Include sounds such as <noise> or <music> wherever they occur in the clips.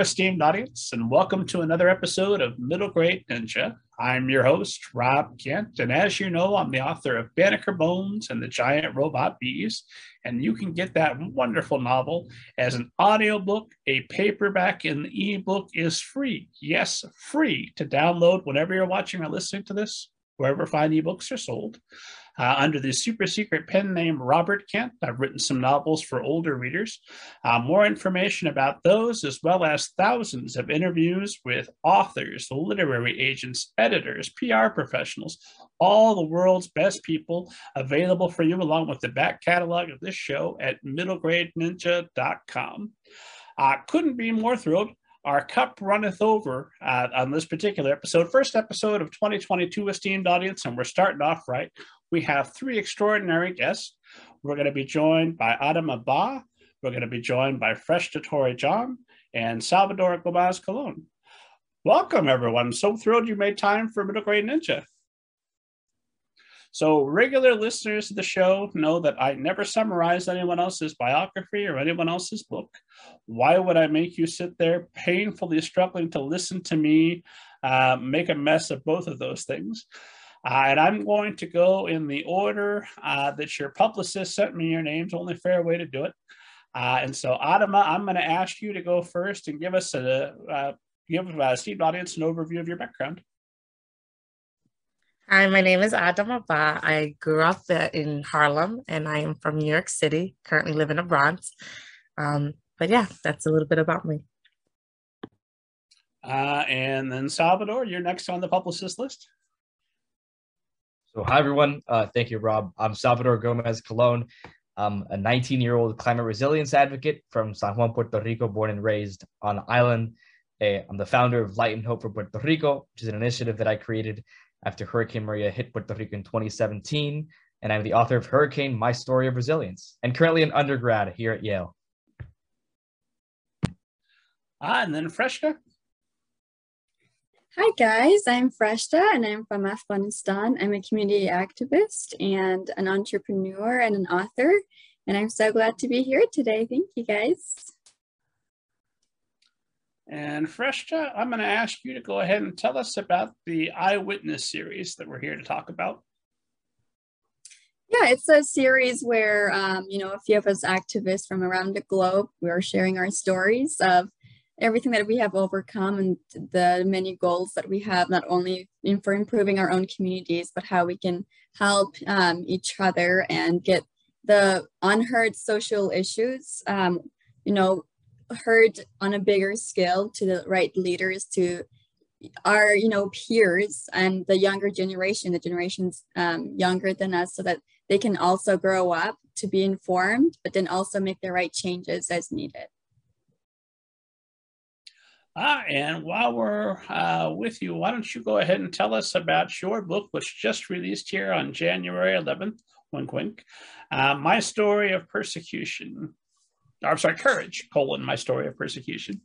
Esteemed audience, and welcome to another episode of Middle Grade Ninja. I'm your host, Rob Kent, and as you know, I'm the author of Banneker Bones and the Giant Robot Bees, and you can get that wonderful novel as an audiobook, a paperback, and the ebook is free. Yes, free to download whenever you're watching or listening to this, wherever fine ebooks are sold. Uh, under the super secret pen name Robert Kent, I've written some novels for older readers. Uh, more information about those, as well as thousands of interviews with authors, literary agents, editors, PR professionals, all the world's best people available for you, along with the back catalog of this show at middlegradeninja.com. Uh, couldn't be more thrilled our cup runneth over uh, on this particular episode, first episode of 2022, esteemed audience, and we're starting off right we have three extraordinary guests. We're going to be joined by Adama Bah, we're going to be joined by Freshta Tori Jan, and Salvador Gomez Colon. Welcome, everyone. So thrilled you made time for Middle Grade Ninja. So, regular listeners of the show know that I never summarize anyone else's biography or anyone else's book. Why would I make you sit there painfully struggling to listen to me uh, make a mess of both of those things? Uh, and I'm going to go in the order uh, that your publicist sent me your names, only fair way to do it. Uh, and so, Adama, I'm going to ask you to go first and give us a uh, give a esteemed audience an overview of your background. Hi, my name is Adama Bah. I grew up in Harlem and I am from New York City, currently live in the Bronx. Um, but yeah, that's a little bit about me. Uh, and then Salvador, you're next on the publicist list. So, hi everyone. Uh, thank you, Rob. I'm Salvador Gomez Colon. I'm a 19 year old climate resilience advocate from San Juan, Puerto Rico, born and raised on the island. Uh, I'm the founder of Light and Hope for Puerto Rico, which is an initiative that I created after Hurricane Maria hit Puerto Rico in 2017. And I'm the author of Hurricane My Story of Resilience, and currently an undergrad here at Yale. Ah, and then Freshta. Hi guys, I'm Freshta and I'm from Afghanistan. I'm a community activist and an entrepreneur and an author. And I'm so glad to be here today. Thank you guys. And Freshta, I'm going to ask you to go ahead and tell us about the I, Witness series that we're here to talk about. Yeah, it's a series where, um, you know, a few of us activists from around the globe, we're sharing our stories of everything that we have overcome and the many goals that we have, not only in, for improving our own communities, but how we can help um, each other and get the unheard social issues, um, you know, heard on a bigger scale to the right leaders, to our, you know, peers and the younger generation, the generations um, younger than us, so that they can also grow up to be informed, but then also make the right changes as needed. Ah, and while we're uh, with you, why don't you go ahead and tell us about your book, which just released here on January 11th, wink, wink, uh, My Story of Persecution. I'm sorry, Courage, colon, My Story of Persecution.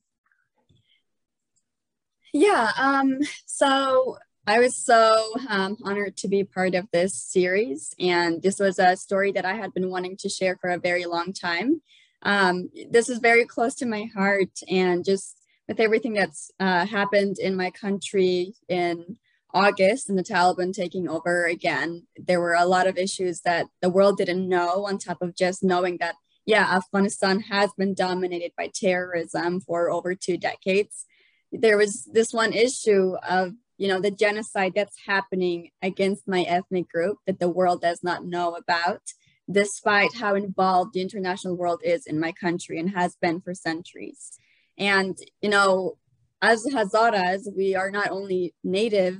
Yeah, um, so I was so um, honored to be part of this series. And this was a story that I had been wanting to share for a very long time. Um, this is very close to my heart and just with everything that's uh, happened in my country in August and the Taliban taking over again, there were a lot of issues that the world didn't know, on top of just knowing that, yeah, Afghanistan has been dominated by terrorism for over two decades. There was this one issue of, you know, the genocide that's happening against my ethnic group that the world does not know about, despite how involved the international world is in my country and has been for centuries. And, you know, as Hazaras, we are not only native,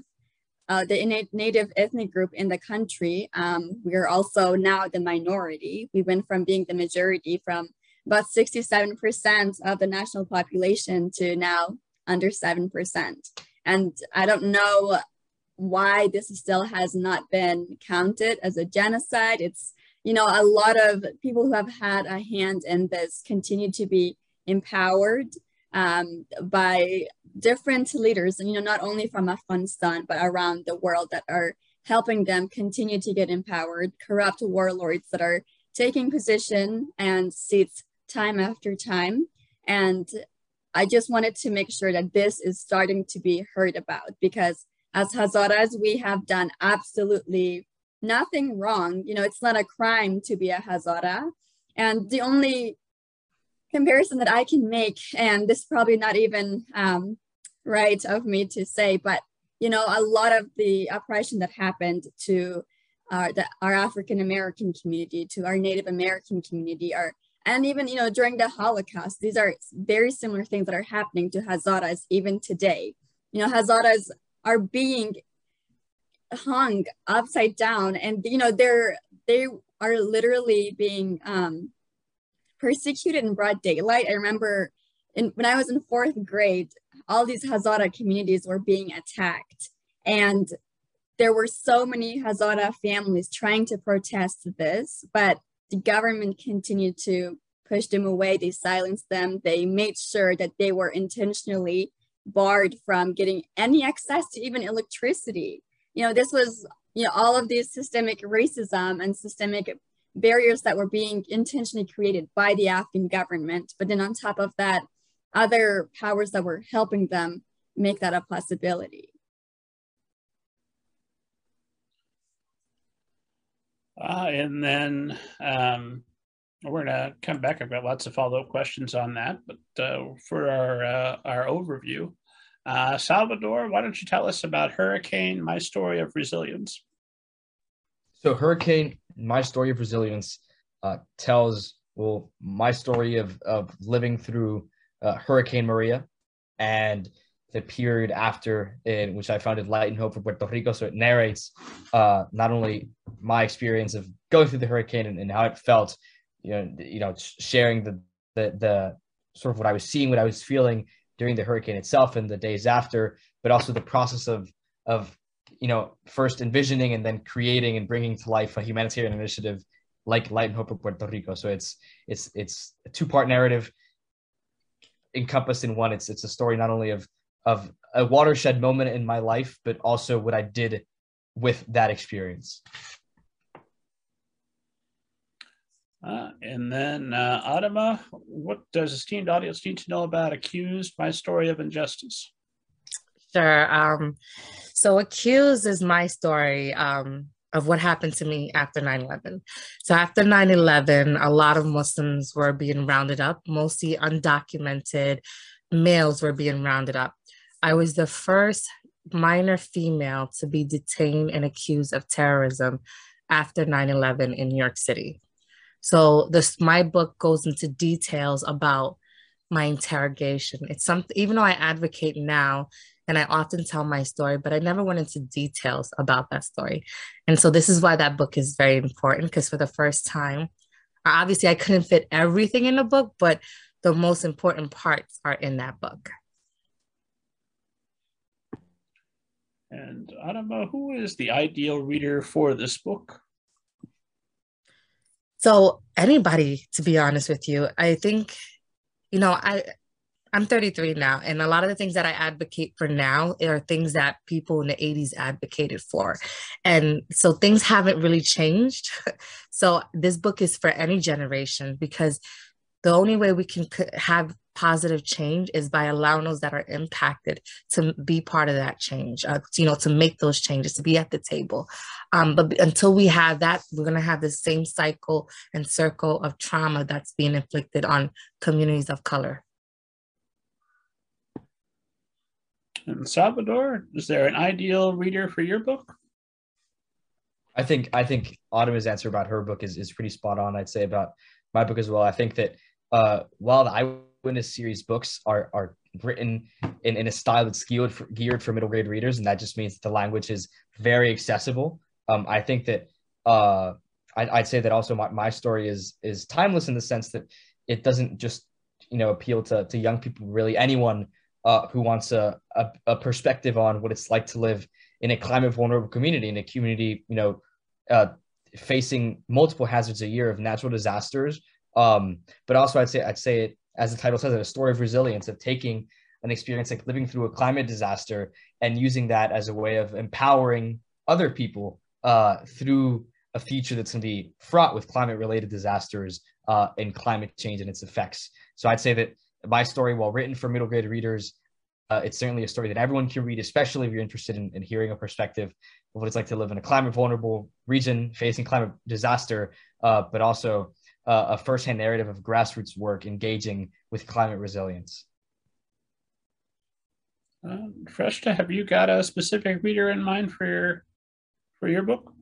uh, the native ethnic group in the country, um, we are also now the minority. We went from being the majority from about 67% of the national population to now under 7%. And I don't know why this still has not been counted as a genocide. It's, you know, a lot of people who have had a hand in this continue to be empowered um, by different leaders, and you know, not only from Afghanistan but around the world that are helping them continue to get empowered. Corrupt warlords that are taking position and seats time after time, and I just wanted to make sure that this is starting to be heard about because as Hazaras, we have done absolutely nothing wrong. You know, it's not a crime to be a Hazara. And the only comparison that I can make, and this is probably not even um, right of me to say, but you know, a lot of the oppression that happened to uh, the, our African American community, to our Native American community, are and even you know during the Holocaust, these are very similar things that are happening to Hazaras even today. You know, Hazaras are being hung upside down, and you know they're they are literally being um, persecuted in broad daylight. I remember in, when I was in fourth grade, all these Hazara communities were being attacked. And there were so many Hazara families trying to protest this, but the government continued to push them away. They silenced them. They made sure that they were intentionally barred from getting any access to even electricity. You know, this was, you know, all of these systemic racism and systemic barriers that were being intentionally created by the Afghan government. But then on top of that, other powers that were helping them make that a possibility. Uh, and then um, we're gonna come back. I've got lots of follow-up questions on that, but uh, for our uh, our overview, uh, Salvador, why don't you tell us about Hurricane: My Story of Resilience? So, Hurricane: My Story of Resilience uh, tells well my story of of living through uh, Hurricane Maria and the period after in which I founded Light and Hope for Puerto Rico. So it narrates uh, not only my experience of going through the hurricane and, and, how it felt, you know, you know, sharing the, the the sort of what I was seeing, what I was feeling during the hurricane itself and the days after, but also the process of of you know first envisioning and then creating and bringing to life a humanitarian initiative like Light and Hope for Puerto Rico. So it's it's it's a two part narrative encompassed in one. It's it's a story not only of of a watershed moment in my life, but also what I did with that experience. Uh, and then, uh, Adama, what does esteemed audience need to know about Accused, My Story of Injustice? Sure. Um, so, Accused is my story. Um, of what happened to me after 9-11 so after 9-11 a lot of muslims were being rounded up mostly undocumented males were being rounded up i was the first minor female to be detained and accused of terrorism after 9-11 in new york city so this my book goes into details about my interrogation it's something even though i advocate now and I often tell my story, but I never went into details about that story. And so this is why that book is very important because for the first time, obviously I couldn't fit everything in the book, but the most important parts are in that book. And Adama, who is the ideal reader for this book? So anybody, to be honest with you, I think, you know, I I'm 33 now, and a lot of the things that I advocate for now are things that people in the 80s advocated for. And so things haven't really changed. <laughs> so this book is for any generation because the only way we can have positive change is by allowing those that are impacted to be part of that change, uh, you know, to make those changes, to be at the table. Um, but until we have that, we're going to have the same cycle and circle of trauma that's being inflicted on communities of color. And Salvador, is there an ideal reader for your book? I think I think Adama's answer about her book is, is pretty spot on. I'd say about my book as well. I think that uh, while the I, Witness series books are are written in, in a style that's geared for, geared for middle grade readers, and that just means that the language is very accessible. Um, I think that uh, I, I'd say that also my, my story is is timeless in the sense that it doesn't just you know appeal to to young people, really anyone uh, who wants a, a, a, perspective on what it's like to live in a climate vulnerable community, in a community, you know, uh, facing multiple hazards a year of natural disasters. Um, but also, I'd say I'd say it as the title says, a story of resilience of taking an experience like living through a climate disaster and using that as a way of empowering other people uh, through a future that's going to be fraught with climate related disasters uh, and climate change and its effects. So I'd say that my story, while written for middle grade readers, uh, it's certainly a story that everyone can read, especially if you're interested in, in hearing a perspective of what it's like to live in a climate vulnerable region facing climate disaster, uh, but also uh, a firsthand narrative of grassroots work engaging with climate resilience. Uh, Freshta, have you got a specific reader in mind for your for your book?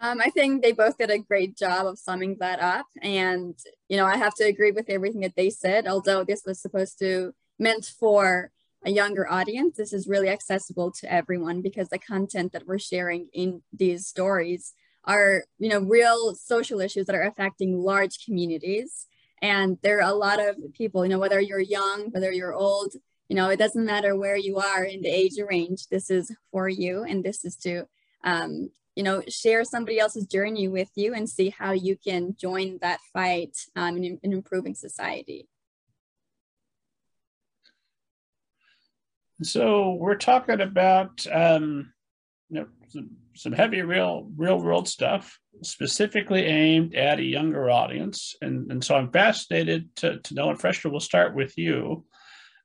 Um, I think they both did a great job of summing that up, and you know I have to agree with everything that they said. Although this was supposed to meant for a younger audience, this is really accessible to everyone because the content that we're sharing in these stories are you know real social issues that are affecting large communities and there are a lot of people you know whether you're young whether you're old you know it doesn't matter where you are in the age range this is for you and this is to um, you know share somebody else's journey with you and see how you can join that fight um, in, in improving society. So we're talking about um, you know, some, some heavy real real world stuff specifically aimed at a younger audience. And, and so i'm fascinated to, to know and Freshta we'll start with you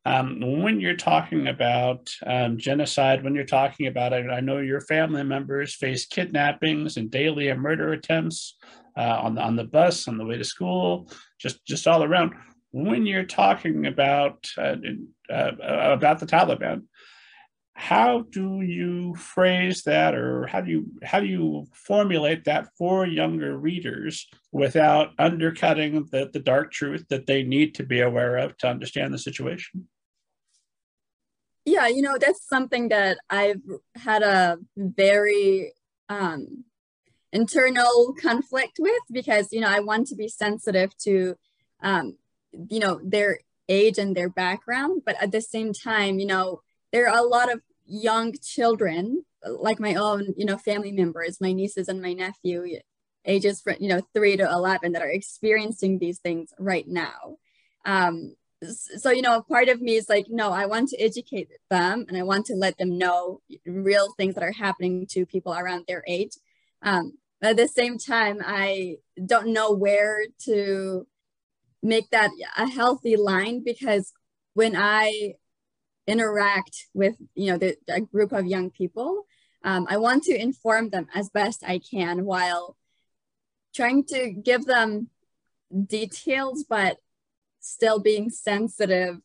um, when you're talking about um, genocide when you're talking about it i know your family members face kidnappings and daily murder attempts uh, on, the, on the bus on the way to school just just all around. When you're talking about uh, uh, about the taliban how do you phrase that or how do you how do you formulate that for younger readers without undercutting the, the dark truth that they need to be aware of to understand the situation? Yeah you know that's something that i've had a very um, internal conflict with because you know i want to be sensitive to um, you know their age and their background but at the same time you know there are a lot of young children like my own you know family members my nieces and my nephew ages from you know 3 to 11 that are experiencing these things right now. Um so you know part of me is like no i want to educate them and i want to let them know real things that are happening to people around their age. Um at the same time i don't know where to make that a healthy line because when i interact with you know the, a group of young people. Um, i want to inform them as best i can while trying to give them details but still being sensitive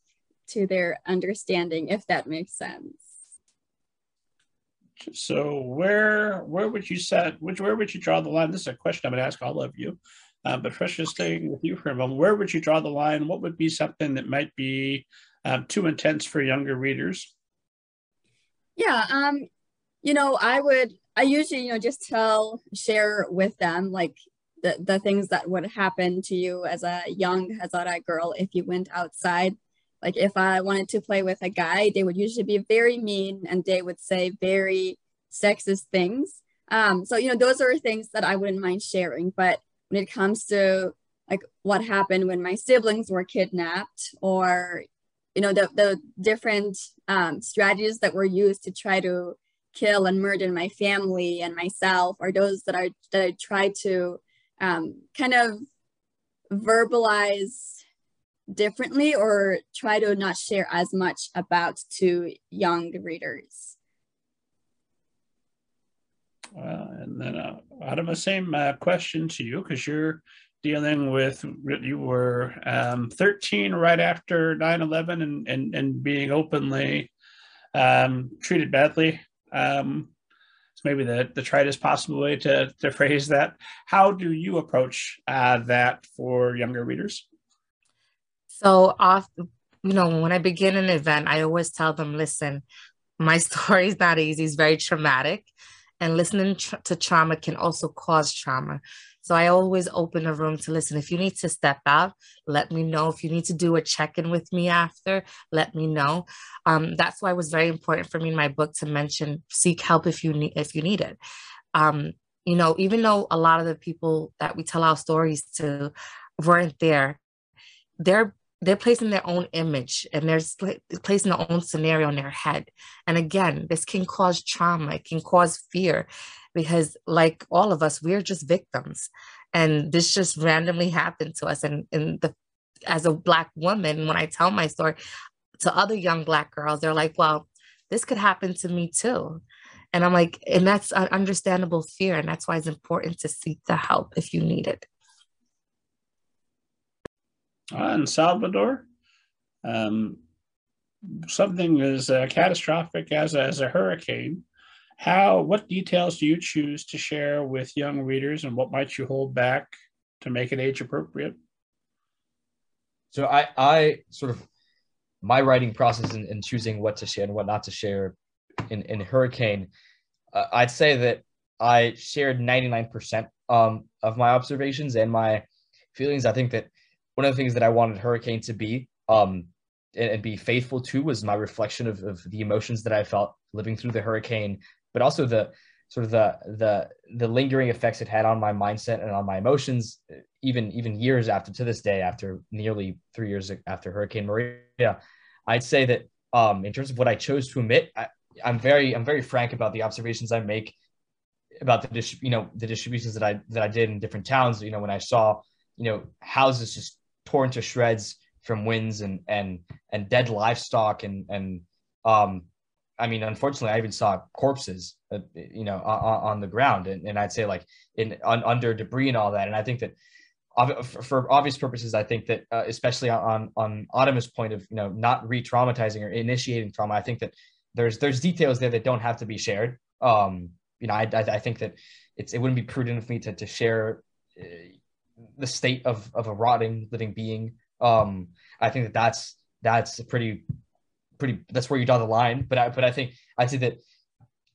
to their understanding if that makes sense. So where where would you set which where would you draw the line? This is a question i'm going to ask all of you uh, but first just staying with you for a moment where would you draw the line? What would be something that might be um, too intense for younger readers? Yeah, um, you know, I would, I usually, you know, just tell, share with them like the, the things that would happen to you as a young Hazara girl if you went outside. Like if I wanted to play with a guy, they would usually be very mean and they would say very sexist things. Um, so, you know, those are things that I wouldn't mind sharing. But when it comes to like what happened when my siblings were kidnapped or you know the, the different um, strategies that were used to try to kill and murder my family and myself are those that are that I try to um, kind of verbalize differently or try to not share as much about to young readers. Well, and then uh, the same uh, question to you because you're dealing with you were um, 13 right after 9-11 and, and, and being openly um, treated badly. Um, it's maybe the, the tritest possible way to, to phrase that. How do you approach uh, that for younger readers? So off you know when i begin an event i always tell them listen my <laughs> story is not easy. It's very traumatic. And listening to trauma can also cause trauma so I always open a room to listen. If you need to step out, let me know. If you need to do a check in with me after, let me know. Um, that's why it was very important for me in my book to mention seek help if you need if you need it. Um, you know, even though a lot of the people that we tell our stories to weren't there, they're they're placing their own image and they're placing their own scenario in their head. And again, this can cause trauma, it can cause fear because like all of us we're just victims and this just randomly happened to us and, and the as a black woman, when I tell my story to other young black girls, they're like, well, this could happen to me too. And I'm like, and that's an understandable fear. And that's why it's important to seek the help if you need it. Uh, in Salvador, um, something as uh, catastrophic as, as a hurricane, how, what details do you choose to share with young readers and what might you hold back to make it age appropriate? So I, I sort of, my writing process in, in choosing what to share and what not to share in, in Hurricane uh, I'd say that I shared 99% um, of my observations and my feelings. I think that one of the things that I wanted Hurricane to be um, and, and, be faithful to was my reflection of, of the emotions that I felt living through the hurricane, but also the sort of the the the lingering effects it had on my mindset and on my emotions, even even years after to this day, after nearly three years after Hurricane Maria. I'd say that um, in terms of what I chose to omit, I, I'm very I'm very frank about the observations I make about the you know the distributions that I that I did in different towns. You know when I saw you know houses just torn to shreds from winds and and and dead livestock and and um I mean unfortunately I even saw corpses uh, you know on, on, the ground and, and I'd say like in un, under debris and all that and I think that for obvious purposes, I think that uh, especially on on Adama's point of you know not re-traumatizing or initiating trauma, I think that there's there's details there that don't have to be shared. Um, you know, I, I, I think that it's it wouldn't be prudent of me to to share uh, the state of of a rotting living being. Um, I think that that's that's pretty pretty that's where you draw the line. But I but I think I'd say that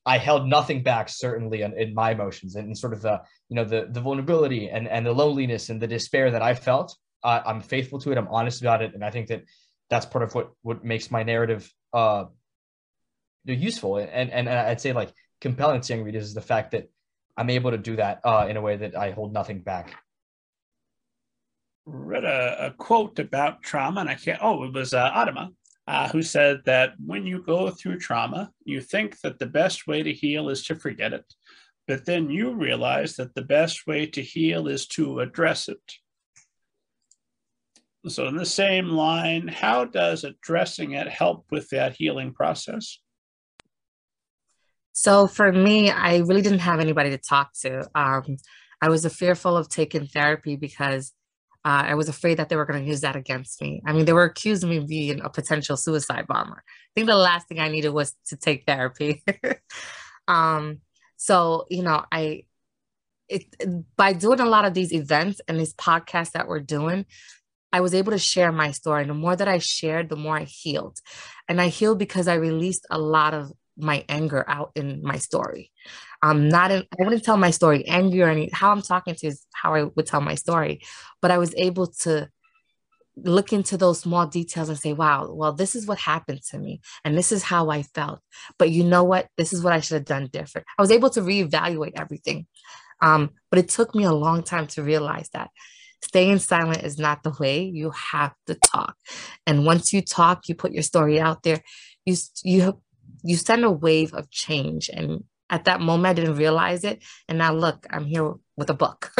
I held nothing back certainly in, in my emotions and, sort of the you know the the vulnerability and and the loneliness and the despair that I felt. I'm faithful to it. I'm honest about it, and I think that that's part of what what makes my narrative uh useful and, and and I'd say like compelling to young readers is the fact that I'm able to do that uh, in a way that I hold nothing back. Read a, a quote about trauma, and I can't. Oh, it was uh, Adama, uh, who said that when you go through trauma, you think that the best way to heal is to forget it, but then you realize that the best way to heal is to address it. So, in the same line, how does addressing it help with that healing process? So for me, I really didn't have anybody to talk to. Um, I was fearful of taking therapy because uh, I was afraid that they were going to use that against me. I mean, they were accusing me of being a potential suicide bomber. I think the last thing I needed was to take therapy. <laughs> um, so, you know, I, it, by doing a lot of these events and these podcasts that we're doing, I was able to share my story. And the more that I shared, the more I healed. And I healed because I released a lot of my anger out in my story. I'm not, I wouldn't tell my story angry or any, how I'm talking to is how I would tell my story. But I was able to look into those small details and say, wow, well, this is what happened to me and this is how I felt. But you know what? This is what I should have done different. I was able to reevaluate everything. Um, but it took me a long time to realize that staying silent is not the way. You have to talk. And once you talk, you put your story out there. You, you you send a wave of change. And at that moment, I didn't realize it. And now look, I'm here with a book.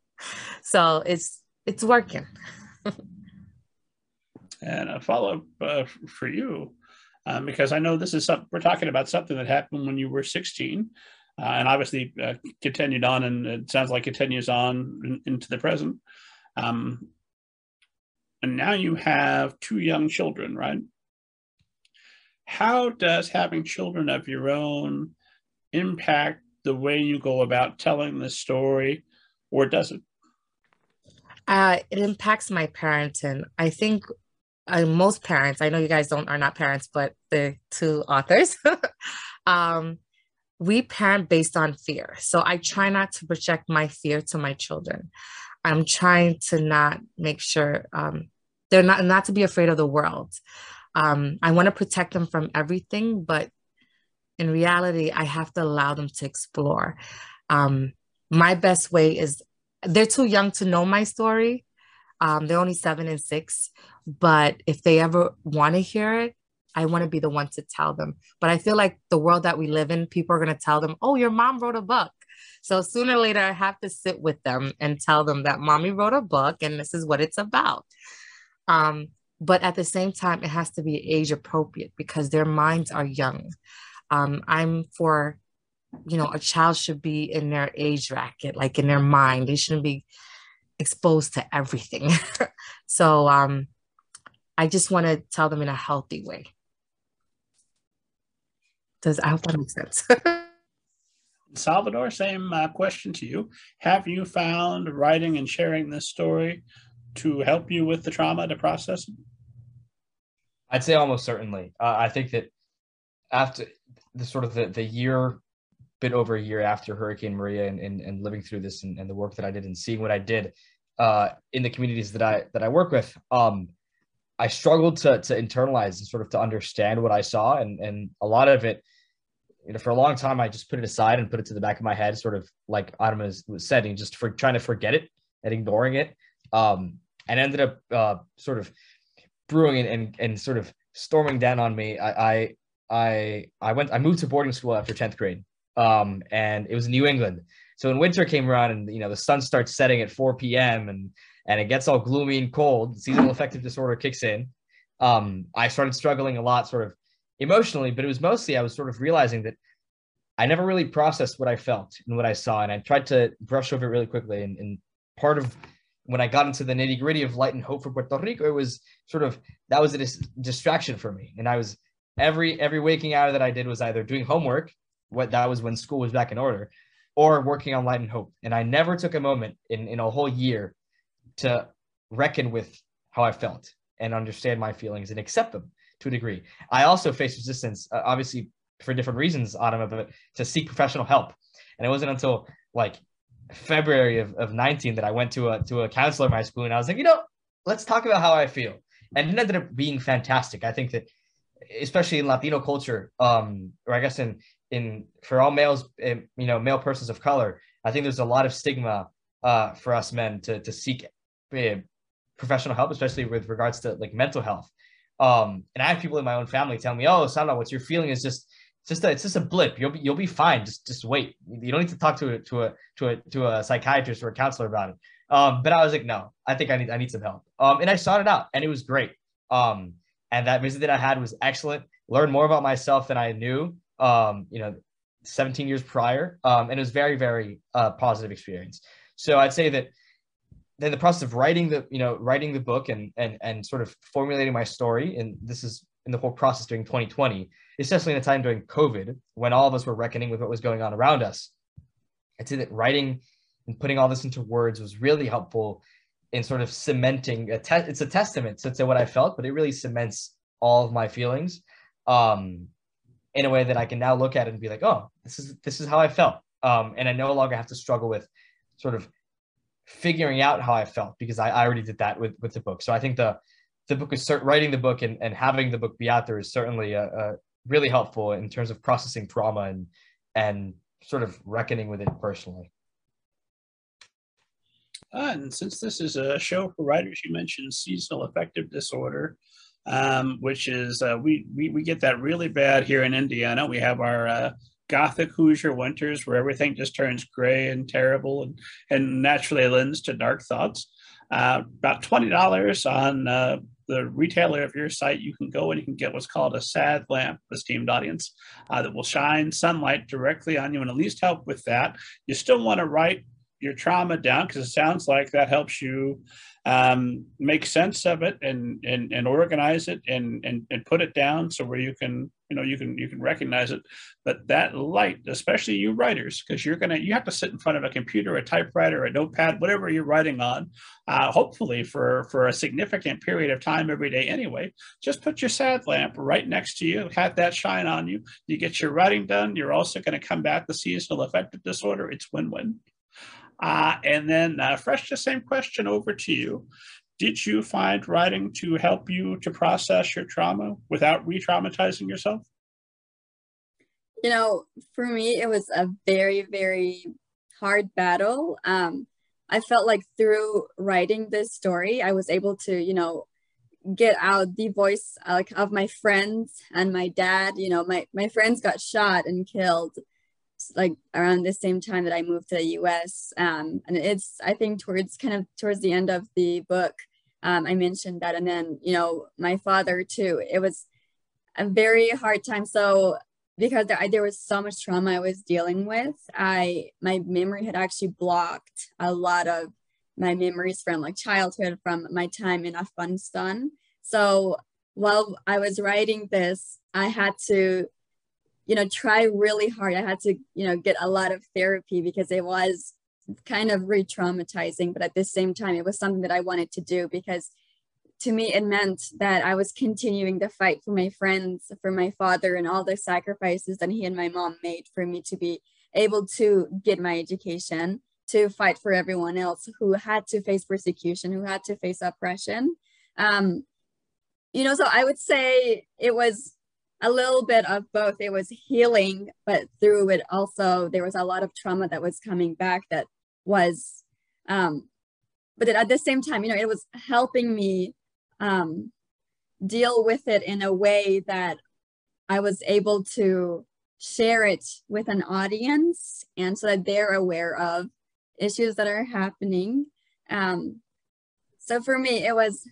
<laughs> so it's it's working. <laughs> and a follow up uh, for you, um, because I know this is something we're talking about something that happened when you were 16. Uh, and obviously uh, continued on, and it sounds like continues on in, into the present. Um, and now you have two young children, right? how does having children of your own impact the way you go about telling the story, or does it? Uh, it impacts my parenting. I think uh, most parents, I know you guys don't are not parents, but the two authors, <laughs> um, we parent based on fear. So I try not to project my fear to my children. I'm trying to not make sure um, they're not not to be afraid of the world. Um, I want to protect them from everything, but in reality, I have to allow them to explore. Um, my best way is they're too young to know my story. Um, they're only seven and six, but if they ever want to hear it, I want to be the one to tell them. But I feel like the world that we live in, people are going to tell them, oh, your mom wrote a book. So sooner or later, I have to sit with them and tell them that mommy wrote a book and this is what it's about. Um, but at the same time, it has to be age appropriate because their minds are young. Um, I'm for, you know, a child should be in their age bracket, like in their mind. They shouldn't be exposed to everything. <laughs> so um, I just want to tell them in a healthy way. Does I hope that makes sense. <laughs> Salvador, same uh, question to you. Have you found writing and sharing this story to help you with the trauma to process it? I'd say almost certainly. Uh, I think that after the sort of the, the year, bit over a year after Hurricane Maria and, and, and living through this and, and the work that I did and seeing what I did uh, in the communities that I that I work with, um, I struggled to to internalize and sort of to understand what I saw, and and a lot of it, you know, for a long time I just put it aside and put it to the back of my head, sort of like Adama was saying, just for trying to forget it and ignoring it, um, and ended up uh, sort of brewing and, and and sort of storming down on me. I I I I went I moved to boarding school after tenth grade, um, and it was New England so when winter came around and you know the sun starts setting at 4 p.m. and and it gets all gloomy and cold, seasonal affective disorder kicks in. Um, I started struggling a lot, sort of emotionally, but it was mostly I was sort of realizing that I never really processed what I felt and what I saw, and I tried to brush over it really quickly. And, and part of when I got into the nitty gritty of light and hope for Puerto Rico, it was sort of that was a dis- distraction for me, and I was every every waking hour that I did was either doing homework, what that was when school was back in order, or working on Light and Hope. And I never took a moment in, in a whole year to reckon with how I felt and understand my feelings and accept them to a degree. I also faced resistance, uh, obviously for different reasons, Adama, but to seek professional help. And it wasn't until like February of, of 19 that I went to a to a counselor in my school and I was like, you know, let's talk about how I feel. And it ended up being fantastic. I think that especially in Latino culture, um, or I guess in in for all males, eh, you know, male persons of color, I think there's a lot of stigma uh, for us men to to seek uh, professional help, especially with regards to like mental health. Um, and I have people in my own family tell me, "Oh, Sandra, what you're feeling is just it's just a, it's just a blip. You'll be you'll be fine. Just just wait. You don't need to talk to a to a to a to a psychiatrist or a counselor about it." Um, but I was like, "No, I think I need I need some help." Um, and I sought it out, and it was great. Um, and that visit that I had was excellent. Learned more about myself than I knew um, you know, 17 years prior. Um, and it was very, very uh, positive experience. So I'd say that then the process of writing the, you know, writing the book and and and sort of formulating my story, and this is in the whole process during 2020, especially in a time during COVID when all of us were reckoning with what was going on around us. I'd say that writing and putting all this into words was really helpful in sort of cementing a te- it's a testament to, to what I felt, but it really cements all of my feelings. Um, in a way that I can now look at it and be like, oh, this is this is how I felt. Um, and I no longer have to struggle with sort of figuring out how I felt because I, I already did that with with the book. So I think the the book is cert- writing the book and, and having the book be out there is certainly a, a really helpful in terms of processing trauma and and sort of reckoning with it personally. And since this is a show for writers, you mentioned seasonal affective disorder um, which is uh, we, we we get that really bad here in Indiana. We have our uh, Gothic Hoosier winters where everything just turns gray and terrible and, and naturally lends to dark thoughts. Uh, about twenty dollars on uh, the retailer of your site, you can go and you can get what's called a sad lamp, esteemed audience, uh, that will shine sunlight directly on you and at least help with that. You still want to write your trauma down because it sounds like that helps you um, make sense of it and and and organize it and and and put it down so where you can you know you can you can recognize it. But that light especially you writers because you're gonna you have to sit in front of a computer a typewriter a notepad whatever you're writing on uh, hopefully for for a significant period of time every day anyway just put your sad lamp right next to you have that shine on you. You get your writing done you're also going to combat the seasonal affective disorder. It's win-win uh, and then, uh, Fresh, the same question over to you. Did you find writing to help you to process your trauma without re traumatizing yourself? You know, for me, it was a very, very hard battle. Um, I felt like through writing this story, I was able to, you know, get out the voice like of my friends and my dad. You know, my my friends got shot and killed, like around the same time that I moved to the US. Um, and it's, I think, towards kind of towards the end of the book, um, I mentioned that. And then, you know, my father too, it was a very hard time. So because there, there was so much trauma I was dealing with, I, my memory had actually blocked a lot of my memories from like childhood, from my time in Afghanistan. So while I was writing this, I had to, you know, try really hard. I had to, you know, get a lot of therapy because it was kind of re-traumatizing but at the same time it was something that i wanted to do because to me it meant that i was continuing the fight for my friends for my father and all the sacrifices that he and my mom made for me to be able to get my education to fight for everyone else who had to face persecution who had to face oppression um, you know so i would say it was a little bit of both. It was healing but through it also there was a lot of trauma that was coming back that was um but at the same time you know it was helping me um deal with it in a way that i was able to share it with an audience and so that they're aware of issues that are happening. Um so for me it was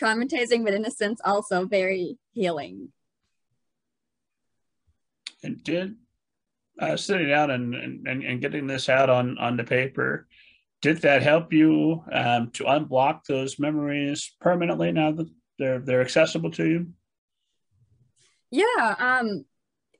traumatizing but in a sense also very healing did uh, sitting down and, and, and getting this out on, on the paper, did that help you um, to unblock those memories permanently now that they're they're accessible to you? Yeah, um,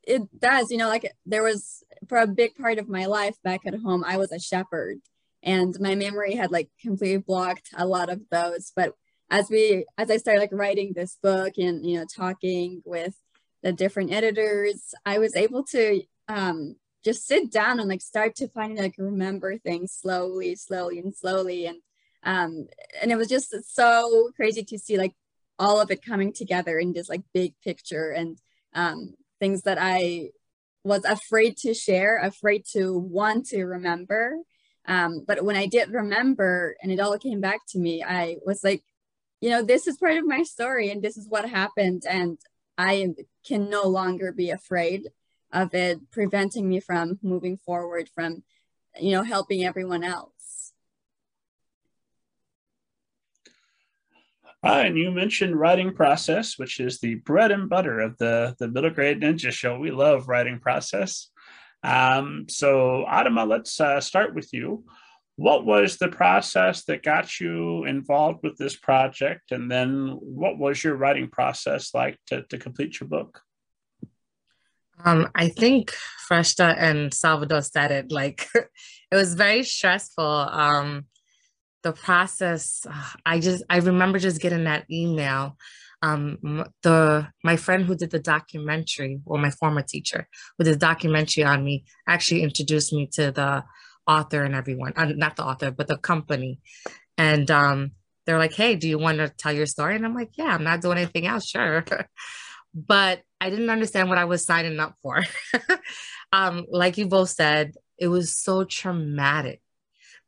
it does. You know, like there was for a big part of my life back at home, I was a shepherd, and my memory had like completely blocked a lot of those. But as we as I started like writing this book and you know talking with the different editors, I was able to um, just sit down and like start to find like remember things slowly, slowly and slowly. And um, and it was just so crazy to see like all of it coming together in this like big picture and um, things that I was afraid to share, afraid to want to remember. Um, but when I did remember and it all came back to me, I was like, you know, this is part of my story and this is what happened. And I can no longer be afraid of it preventing me from moving forward from you know helping everyone else. Uh, and you mentioned writing process which is the bread and butter of the the middle grade ninja show. We love writing process. Um, so adama let's uh, start with you what was the process that got you involved with this project and then what was your writing process like to, to complete your book um, I think Freshta and Salvador said it like <laughs> it was very stressful. Um, the process, I just I remember just getting that email. Um, the my friend who did the documentary, or my former teacher who did the documentary on me, actually introduced me to the author and everyone. Uh, not the author, but the company. And um, they're like, "Hey, do you want to tell your story?" And I'm like, "Yeah, I'm not doing anything else. Sure." <laughs> but I didn't understand what I was signing up for. <laughs> um, like you both said, it was so traumatic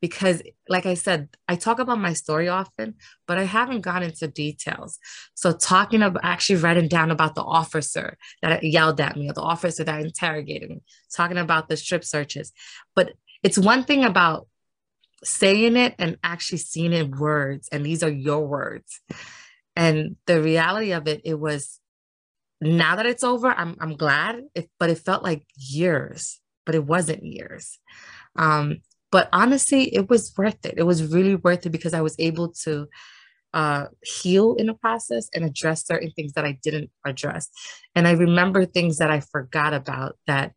because, like I said, I talk about my story often, but I haven't gone into details. So, talking about actually writing down about the officer that yelled at me or the officer that interrogated me, talking about the strip searches. But it's one thing about saying it and actually seeing it in words, and these are your words. And the reality of it, it was now that it's over, I'm I'm glad. It, but it felt like years, but it wasn't years. Um, but honestly, it was worth it. It was really worth it because I was able to uh, heal in the process and address certain things that I didn't address. And I remember things that I forgot about that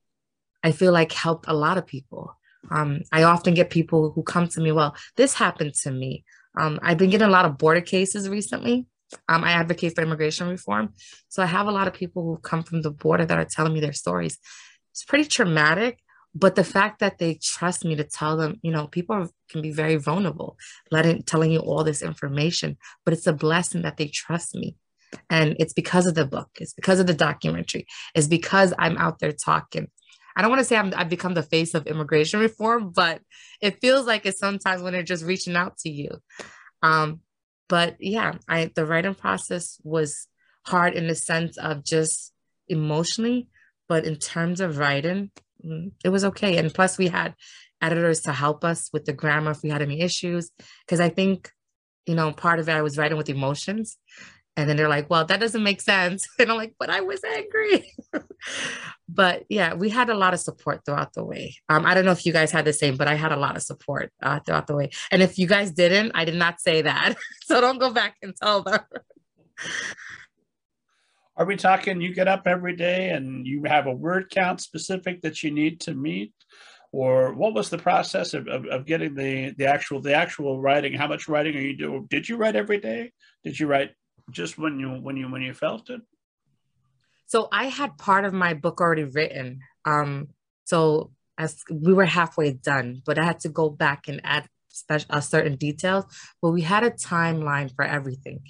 I feel like helped a lot of people. Um, I often get people who come to me, well, this happened to me. Um, I've been getting a lot of border cases recently. Um, I advocate for immigration reform. So I have a lot of people who come from the border that are telling me their stories. It's pretty traumatic, but the fact that they trust me to tell them, you know, people can be very vulnerable, letting telling you all this information, but it's a blessing that they trust me. And it's because of the book, it's because of the documentary, it's because I'm out there talking. I don't want to say i have become the face of immigration reform, but it feels like it sometimes when they're just reaching out to you. Um, but yeah, I the writing process was hard in the sense of just emotionally, but in terms of writing, mm, it was okay. And plus, we had editors to help us with the grammar if we had any issues. Because I think you know, part of it I was writing with emotions. And then they're like, well, that doesn't make sense. <laughs> And I'm like, but I was angry. <laughs> but yeah, we had a lot of support throughout the way. Um, I don't know if you guys had the same, but I had a lot of support uh, throughout the way. And if you guys didn't, I did not say that. <laughs> so don't go back and tell them. Are we talking you get up every day and you have a word count specific that you need to meet? Or what was the process of, of, of getting the, the actual the actual writing? How much writing are you doing? Did you write every day? Did you write just when you when you when you felt it? So I had part of my book already written. Um, so as we were halfway done, but I had to go back and add special uh, certain details. But we had a timeline for everything.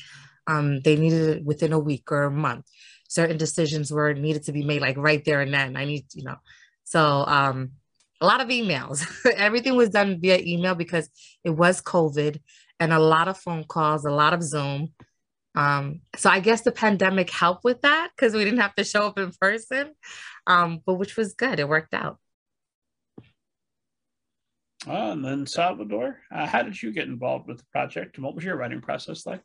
Um, they needed it within a week or a month. Certain decisions were needed to be made like right there and then. I need, you know, so um, a lot of emails. <laughs> Everything was done via email because it was COVID and a lot of phone calls, a lot of Zoom. Um, so I guess the pandemic helped with that because we didn't have to show up in person, um, but which was good. It worked out. Oh, and then Salvador, uh, how did you get involved with the project and what was your writing process like?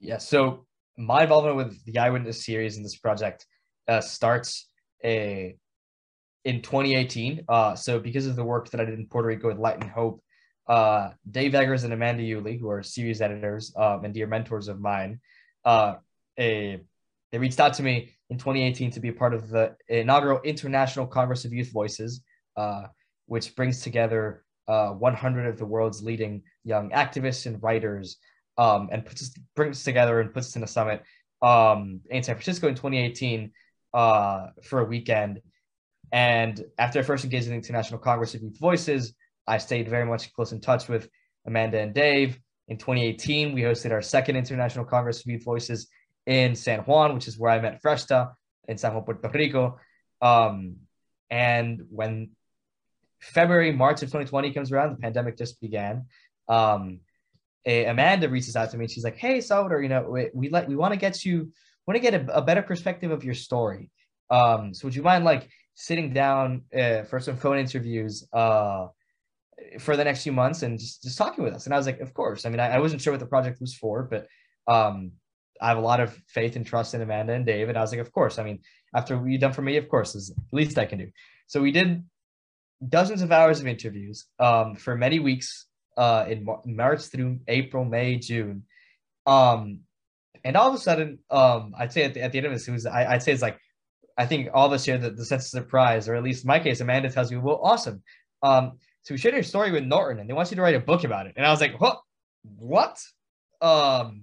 Yeah, so my involvement with the I, Witness series in this project uh, starts a, in 2018. Uh, so because of the work that I did in Puerto Rico with Light and Hope, uh, Dave Eggers and Amanda Uhle, who are series editors um, and dear mentors of mine, uh, a, they reached out to me in 2018 to be part of the inaugural International Congress of Youth Voices, uh, which brings together uh, 100 of the world's leading young activists and writers um, and puts brings together and puts in a summit um, in San Francisco in 2018 uh, for a weekend. And after I first engaged in the International Congress of Youth Voices, I stayed very much close in touch with Amanda and Dave. In 2018, we hosted our second International Congress of Youth Voices in San Juan, which is where I met Freshta in San Juan, Puerto Rico. Um, and when February, March of 2020 comes around, the pandemic just began. Um, a, Amanda reaches out to me and she's like, "Hey, Salvador, you know, we, we like we want to get you want to get a, a, better perspective of your story. Um, so would you mind like sitting down uh, for some phone interviews uh, for the next few months and just just talking with us?" And I was like, "Of course." I mean, I, I wasn't sure what the project was for, but um, I have a lot of faith and trust in Amanda and Dave, and I was like, "Of course." I mean, after what you done for me, of course, is the least I can do. So we did dozens of hours of interviews um, for many weeks uh, in March through April, May, June. Um, and all of a sudden, um, I'd say at the, at the end of this, it was, I, would say it's like, I think all of us share the, the sense of surprise, or at least in my case, Amanda tells me, well, awesome. Um, so we shared your story with Norton and they want you to write a book about it. And I was like, what? What? Um,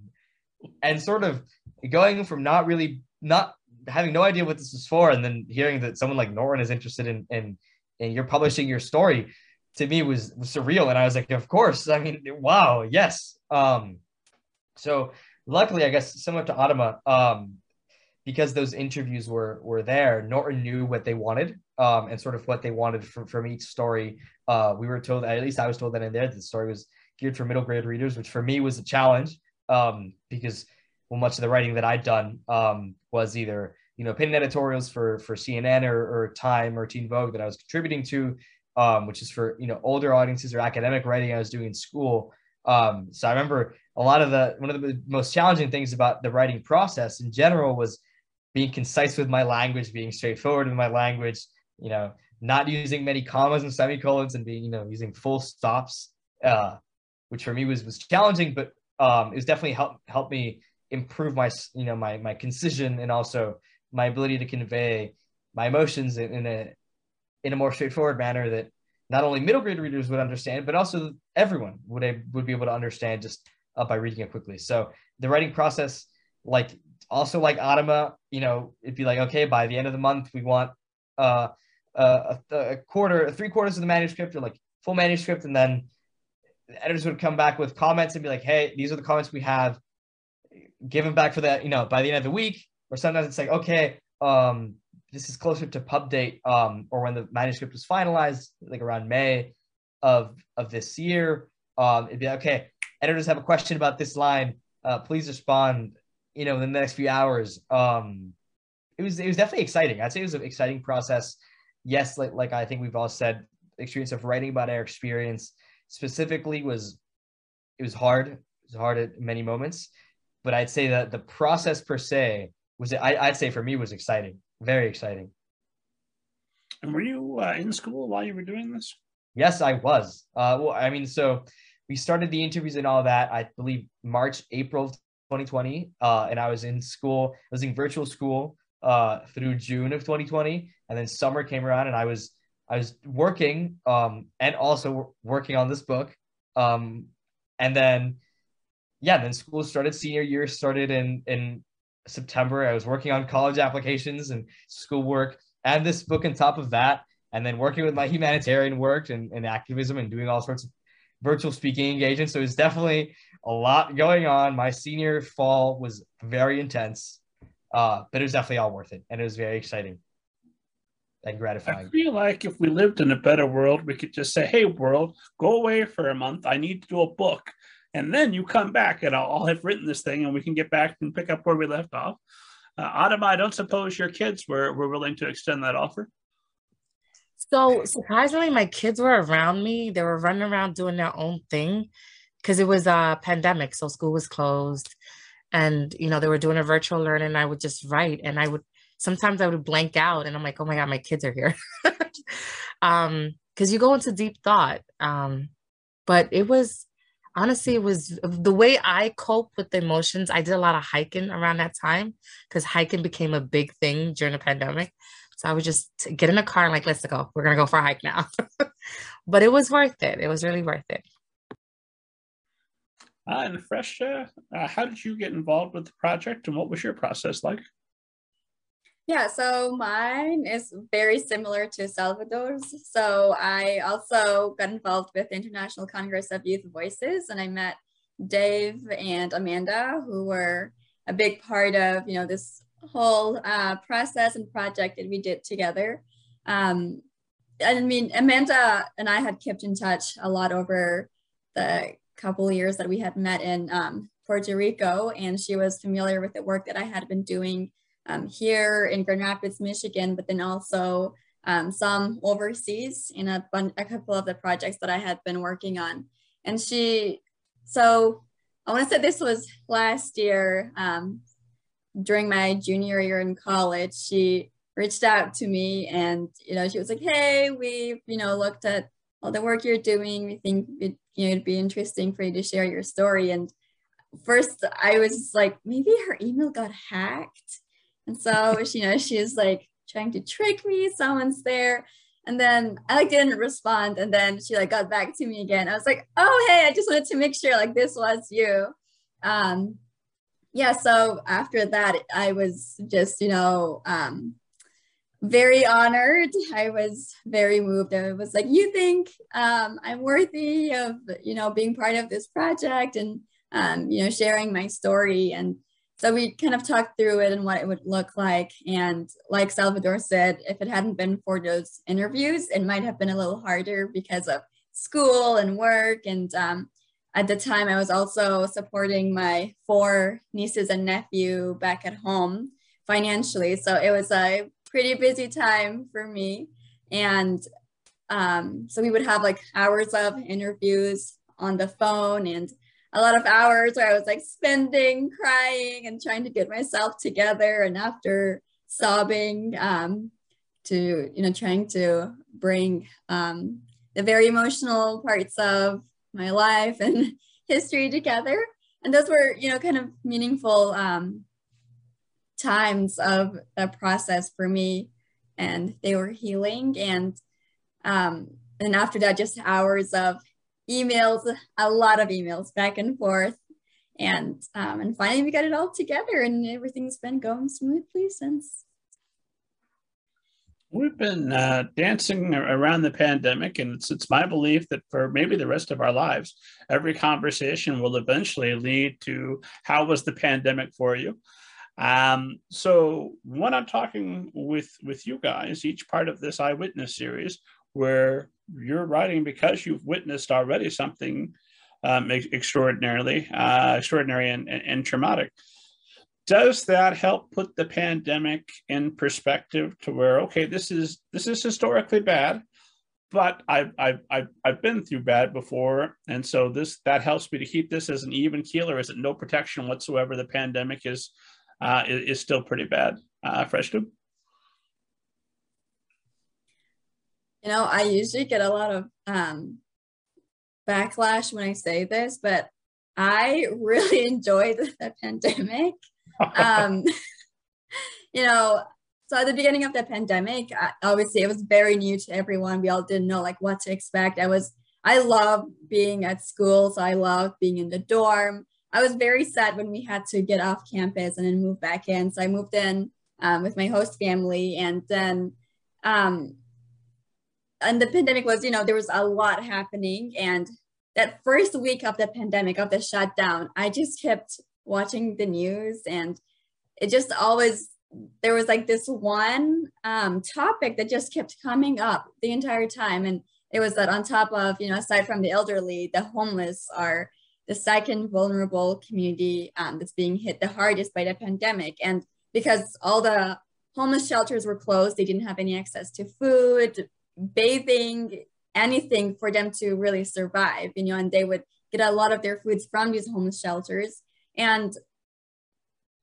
and sort of going from not really, not having no idea what this was for, and then hearing that someone like Norton is interested in, in, in you're publishing your story to me was, was surreal. And I was like, of course. I mean, wow, yes. Um, so luckily, I guess similar to Adama, um, because those interviews were were there, Norton knew what they wanted um, and sort of what they wanted from, from each story. Uh, we were told, at least I was told that in there, the story was geared for middle grade readers, which for me was a challenge um, because well, much of the writing that I'd done um, was either you know opinion editorials for for CNN or, or Time or Teen Vogue that I was contributing to, um, which is for you know older audiences or academic writing I was doing in school. Um, so I remember a lot of the one of the most challenging things about the writing process in general was being concise with my language, being straightforward with my language, you know, not using many commas and semicolons and being, you know, using full stops, uh, which for me was was challenging, but um, it was definitely helped helped me improve my, you know, my my concision and also my ability to convey my emotions in, in a in a more straightforward manner that not only middle grade readers would understand, but also everyone would would be able to understand just uh, by reading it quickly. So the writing process, like also like Adama, you know, it'd be like okay, by the end of the month, we want uh, a, a quarter, three quarters of the manuscript, or like full manuscript, and then the editors would come back with comments and be like, hey, these are the comments we have. Give them back for that, you know, by the end of the week. Or sometimes it's like, okay, um, this is closer to pub date um, or when the manuscript was finalized, like around May of of this year. Um, it'd be like, okay, editors have a question about this line. Uh, please respond. You know, in the next few hours. Um, it was it was definitely exciting. I'd say it was an exciting process. Yes, like like I think we've all said, experience of writing about our experience specifically was it was hard. It was hard at many moments, but I'd say that the process per se was I, I'd say for me was exciting, very exciting. And were you uh, in school while you were doing this? Yes, I was. Uh, well, I mean, so we started the interviews and all that. I believe March, April 2020, uh, and I was in school. I was in virtual school uh, through June of 2020, and then summer came around, and I was I was working um, and also working on this book, um, and then yeah, then school started. Senior year started in in September. I was working on college applications and schoolwork, and this book on top of that, and then working with my humanitarian work and, and activism and doing all sorts of virtual speaking engagements. So it's definitely a lot going on. My senior fall was very intense, uh, but it was definitely all worth it, and it was very exciting and gratifying. I feel like if we lived in a better world, we could just say, "Hey, world, go away for a month. I need to do a book." And then you come back, and I'll, I'll have written this thing, and we can get back and pick up where we left off. Uh, Adama, I don't suppose your kids were, were willing to extend that offer. So surprisingly, my kids were around me. They were running around doing their own thing because it was a pandemic, so school was closed, and you know they were doing a virtual learning. I would just write, and I would sometimes I would blank out, and I'm like, oh my god, my kids are here, <laughs> um, because you go into deep thought. Um, but it was honestly it was the way I cope with the emotions. I did a lot of hiking around that time because hiking became a big thing during the pandemic. So I would just get in a car and like, let's go. We're gonna go for a hike now. <laughs> but it was worth it. It was really worth it. Uh, and Fresh, uh, how did you get involved with the project and what was your process like? Yeah, so mine is very similar to Salvador's. So I also got involved with International Congress of Youth Voices and I met Dave and Amanda, who were a big part of, you know, this whole uh, process and project that we did together. Um, I mean, Amanda and I had kept in touch a lot over the couple years that we had met in um, Puerto Rico, and she was familiar with the work that I had been doing um, here in Grand Rapids, Michigan, but then also um, some overseas in a, a couple of the projects that I had been working on. And she, so I want to say this was last year, um, during my junior year in college, she reached out to me and, you know, she was like, hey, we've, you know, looked at all the work you're doing. We think it, you know, it'd be interesting for you to share your story. And first I was like, maybe her email got hacked. And so, you know, she was like trying to trick me, someone's there. And then I like didn't respond. And then she like got back to me again. I was like, oh, hey, I just wanted to make sure like this was you. Um, yeah, so after that, I was just, you know, um, very honored. I was very moved. I was like, you think um, I'm worthy of, you know, being part of this project and, um, you know, sharing my story. And so we kind of talked through it and what it would look like. And like Salvador said, if it hadn't been for those interviews, it might have been a little harder because of school and work and um, at the time i was also supporting my four nieces and nephew back at home financially so it was a pretty busy time for me and um, so we would have like hours of interviews on the phone and a lot of hours where i was like spending crying and trying to get myself together and after sobbing um, to you know trying to bring um, the very emotional parts of my life and <laughs> history together. And those were, you know, kind of meaningful um, times of the process for me. And they were healing. And um, and after that, just hours of emails, a lot of emails back and forth. And um, and finally we got it all together and everything's been going smoothly since. We've been uh, dancing around the pandemic, and it's, it's my belief that for maybe the rest of our lives, every conversation will eventually lead to how was the pandemic for you. Um, so when I'm talking with with you guys, each part of this I, Witness series, where you're writing because you've witnessed already something um, extraordinarily uh, extraordinary and, and, and traumatic does that help put the pandemic in perspective to where okay this is this is historically bad but I've, I've I've I've been through bad before, and so this that helps me to keep this as an even keeler. Is it no protection whatsoever? The pandemic is uh, is, is still pretty bad. Uh, Fresh tube. You know, I usually get a lot of um, backlash when I say this, but I <laughs> really enjoyed <laughs> the pandemic. um, <laughs> you know, so at the beginning of the pandemic, I, obviously it was very new to everyone. We all didn't know like what to expect. I was, I love being at school, so I love being in the dorm. I was very sad when we had to get off campus and then move back in. So I moved in um, with my host family, and then, um, and the pandemic was, you know, there was a lot happening, and that first week of the pandemic of the shutdown, I just kept watching the news, and it just always there was like this one um, topic that just kept coming up the entire time. And it was that on top of, you know, aside from the elderly, the homeless are the second vulnerable community um, that's being hit the hardest by the pandemic. And because all the homeless shelters were closed, they didn't have any access to food, bathing, anything for them to really survive, you know, and they would get a lot of their foods from these homeless shelters. And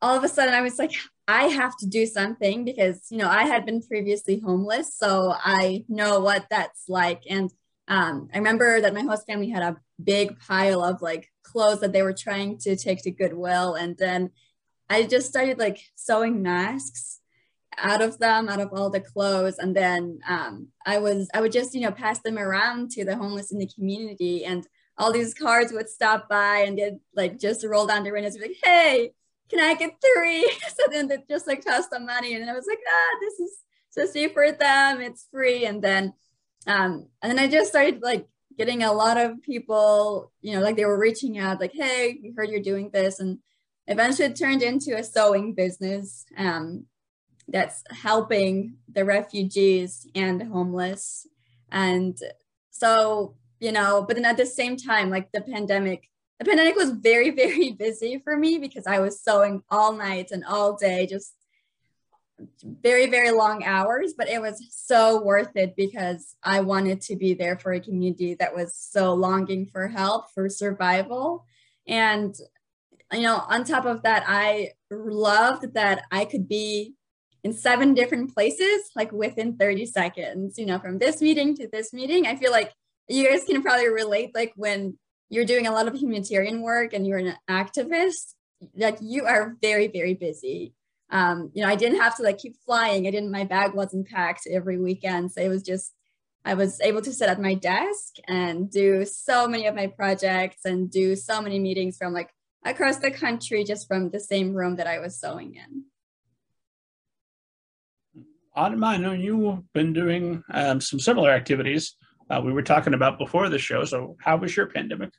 all of a sudden I was like, I have to do something because, you know, I had been previously homeless. So I know what that's like. And um, I remember that my host family had a big pile of like clothes that they were trying to take to Goodwill. And then I just started like sewing masks out of them, out of all the clothes. And then um, I was, I would just, you know, pass them around to the homeless in the community. And all these cars would stop by and they'd like just roll down the windows and be like, hey, can I get three? <laughs> So then they just like tossed the money. And I was like, ah, this is so see for them. It's free. And then, um, and then I just started like getting a lot of people, you know, like they were reaching out like, hey, we heard you're doing this. And eventually it turned into a sewing business um, that's helping the refugees and homeless. And so, you know, but then at the same time, like the pandemic the pandemic was very, <laughs> very busy for me because I was sewing all night and all day, just very, very long hours, but it was so worth it because I wanted to be there for a community that was so longing for help, for survival. And, you know, on top of that, I loved that I could be in seven different places, like within 30 seconds, you know, from this meeting to this meeting. I feel like you guys can probably relate, like when you're doing a lot of humanitarian work and you're an activist, like you are very, very busy. Um, you know, I didn't have to like keep flying. I didn't, my bag wasn't packed every weekend. So it was just, I was able to sit at my desk and do so many of my projects and do so many meetings from like across the country just from the same room that I was sewing in. Adama, I know you've been doing um, some similar activities uh, we were talking about before the show. So, how was your pandemic?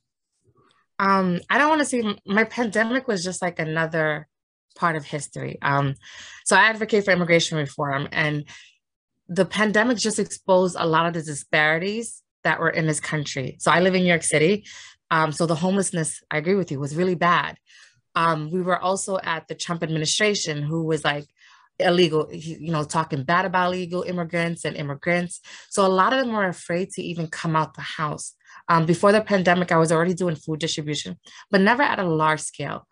Um, I don't want to say my pandemic was just like another part of history. Um, so I advocate for immigration reform, and the pandemic just exposed a lot of the disparities that were in this country. So I live in New York City. Um, so the homelessness, I agree with you, was really bad. Um, we were also at the Trump administration, who was like illegal, you know, talking bad about illegal immigrants and immigrants. So a lot of them were afraid to even come out the house. Um, before the pandemic, I was already doing food distribution, but never at a large scale.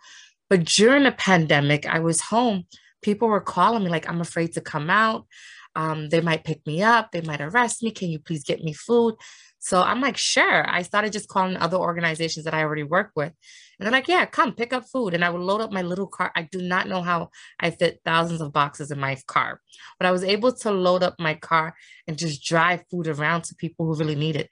But during the pandemic, I was home. People were calling me like, I'm afraid to come out. Um, they might pick me up. They might arrest me. Can you please get me food? So I'm like, sure. I started just calling other organizations that I already work with. And they're like, yeah, come pick up food. And I would load up my little car. I do not know how I fit thousands of boxes in my car, but I was able to load up my car and just drive food around to people who really need it.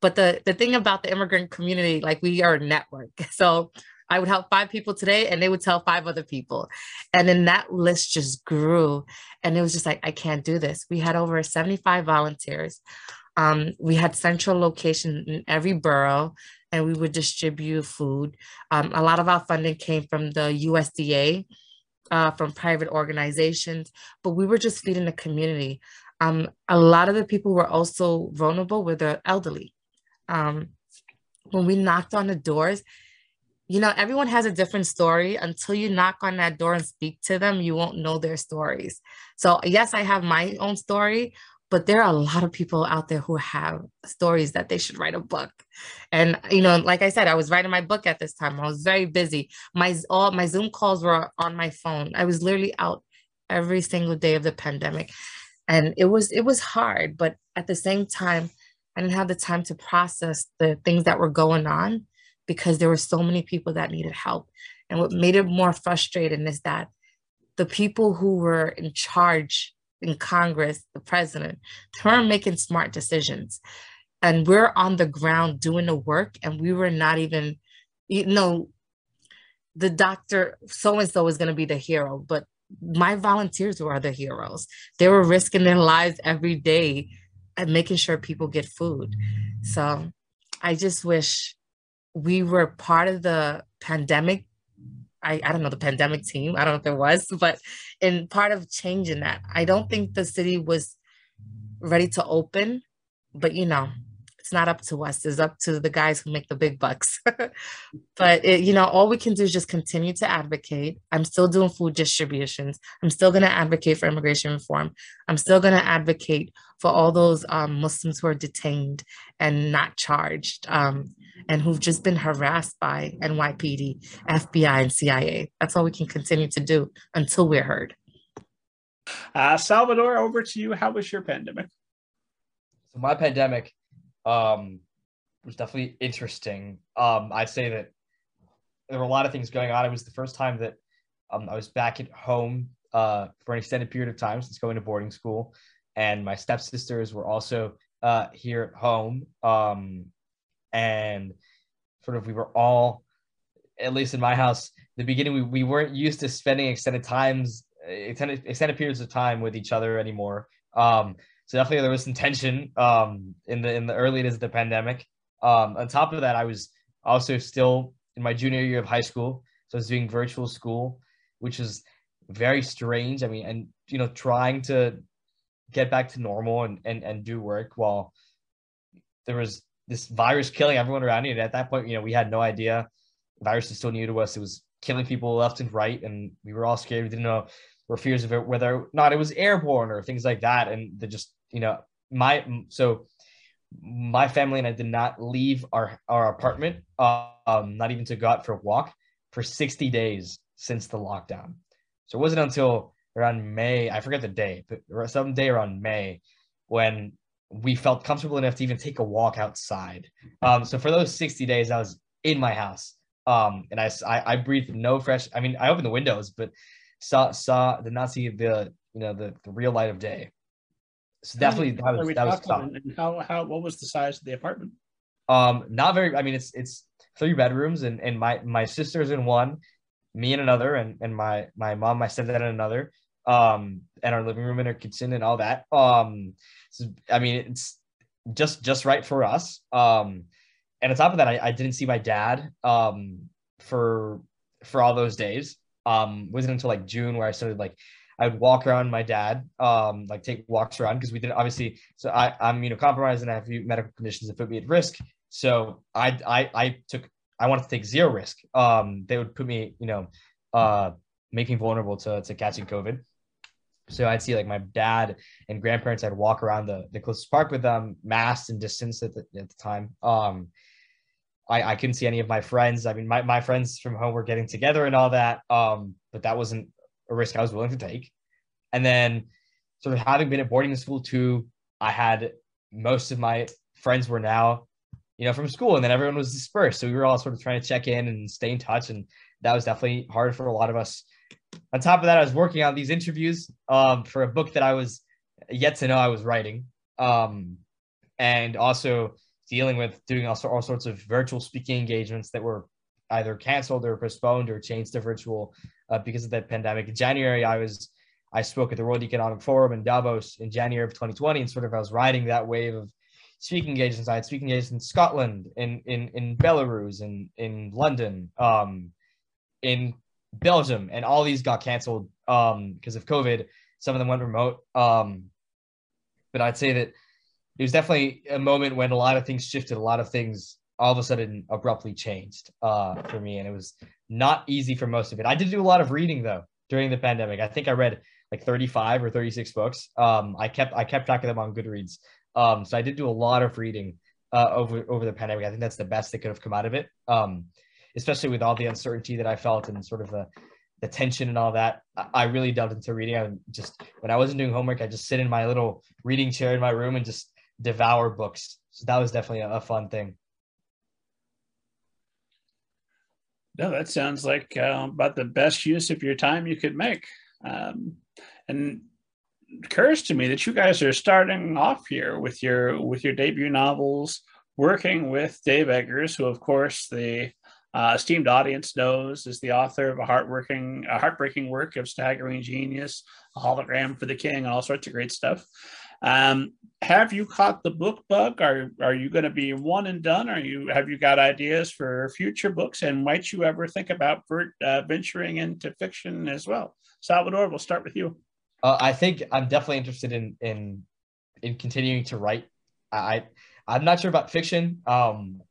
But the, the thing about the immigrant community, like we are a network. <laughs> So I would help five people today and they would tell five other people. And then that list just grew. And it was just like, I can't do this. We had over 75 volunteers. Um, we had central location in every borough and we would distribute food. Um, a lot of our funding came from the USDA, uh, from private organizations, but we were just feeding the community. Um, a lot of the people were also vulnerable with the elderly. Um, when we knocked on the doors, you know, everyone has a different story. Until you knock on that door and speak to them, you won't know their stories. So, yes, I have my own story, but there are a lot of people out there who have stories that they should write a book. And you know like i said i was writing my book at this time. I was very busy. My all my zoom calls were on my phone. I was literally out every single day of the pandemic. And it was it was hard but at the same time i didn't have the time to process the things that were going on because there were so many people that needed help and what made it more frustrating is that the people who were in charge in Congress, the president, they weren't making smart decisions. And we're on the ground doing the work, and we were not even, you know, the doctor so and so is going to be the hero, but my volunteers were the heroes. They were risking their lives every day and making sure people get food. So I just wish we were part of the pandemic I, I don't know the pandemic team. I don't know if there was, but in part of changing that, I don't think the city was ready to open, but you know, it's not up to us. It's up to the guys who make the big bucks. <laughs> but it, you know, all we can do is just continue to advocate. I'm still doing food distributions. I'm still going to advocate for immigration reform. I'm still going to advocate for all those um, Muslims who are detained and not charged. Um, and who've just been harassed by NYPD, FBI, and CIA. That's all we can continue to do until we're heard. Uh, Salvador, over to you. How was your pandemic? So my pandemic um, was definitely interesting. Um, I'd say that there were a lot of things going on. It was the first time that um, I was back at home uh, for an extended period of time since going to boarding school, and my stepsisters were also uh, here at home. Um, and sort of we were all, at least in my house, the beginning we, we weren't used to spending extended times, extended extended periods of time with each other anymore. Um, so definitely there was some tension um, in the in the early days of the pandemic. Um, on top of that, I was also still in my junior year of high school, so I was doing virtual school, which is very strange. I mean, and you know, trying to get back to normal and and, and do work while there was this virus killing everyone around you. And at that point, you know, we had no idea. The virus is still new to us. It was killing people left and right, and we were all scared. We didn't know were fears of it, whether or not it was airborne or things like that. And they just, you know, my so my family and I did not leave our our apartment, um, not even to go out for a walk for 60 days since the lockdown. So it wasn't until around May, I forget the day, but some day around May when we felt comfortable enough to even take a walk outside. Um, so for those 60 days, I was in my house. Um, and I, I, I breathed no fresh, I mean, I opened the windows, but saw, saw, did not see the, you know, the, the real light of day. So definitely that was, that was tough. And how, how, what was the size of the apartment? Um, not very, I mean, it's, it's three bedrooms and, and my, my sister's in one, me in another, and, and my, my mom, my stepdad in another, um, and our living room and our kitchen and all that. Um, so, I mean, it's just just right for us. Um, and on top of that, I, I didn't see my dad um, for for all those days. Um, wasn't until like June where I started like I would walk around my dad, um, like take walks around because we didn't obviously. So I, I'm you know compromised and I have a few medical conditions that put me at risk. So I I I took I wanted to take zero risk. Um, they would put me you know uh making vulnerable to to catching COVID. So I'd see like my dad and grandparents. I'd walk around the, the closest park with them, masked and distanced at the, at the time. Um, I, I couldn't see any of my friends. I mean, my, my friends from home were getting together and all that. Um, but that wasn't a risk I was willing to take. And then sort of having been at boarding school too, I had most of my friends were now, you know, from school and then everyone was dispersed. So we were all sort of trying to check in and stay in touch. And that was definitely hard for a lot of us on top of that, I was working on these interviews um, for a book that I was yet to know I was writing, um, and also dealing with doing all, all sorts of virtual speaking engagements that were either canceled or postponed or changed to virtual uh, because of the pandemic. In January, I was I spoke at the World Economic Forum in Davos in January of 2020, and sort of I was riding that wave of speaking engagements. I had speaking engagements in Scotland, in in in Belarus, in in London, um, in Belgium, and all these got canceled um, because of COVID. Some of them went remote. Um, but I'd say that it was definitely a moment when a lot of things shifted, a lot of things all of a sudden abruptly changed uh, for me, and it was not easy for most of it. I did do a lot of reading though during the pandemic. I think I read like 35 or 36 books. Um, I kept I kept track of them on Goodreads. Um, so I did do a lot of reading uh, over over the pandemic. I think that's the best that could have come out of it. Um, especially with all the uncertainty that I felt and sort of the the tension and all that. I really delved into reading. I just when I wasn't doing homework, I just sit in my little reading chair in my room and just devour books. So that was definitely a, a fun thing. No, that sounds like uh, about the best use of your time you could make. Um, and occurs to me that you guys are starting off here with your with your debut novels, working with Dave Eggers, who of course the uh, esteemed audience knows is the author of a heartbreaking, a heartbreaking work of staggering genius, a hologram for the king, and all sorts of great stuff. Um, have you caught the book bug? Are are you going to be one and done? Are you have you got ideas for future books? And might you ever think about uh, venturing into fiction as well? Salvador, we'll start with you. Uh, I think I'm definitely interested in in in continuing to write. I I'm not sure about fiction. Um,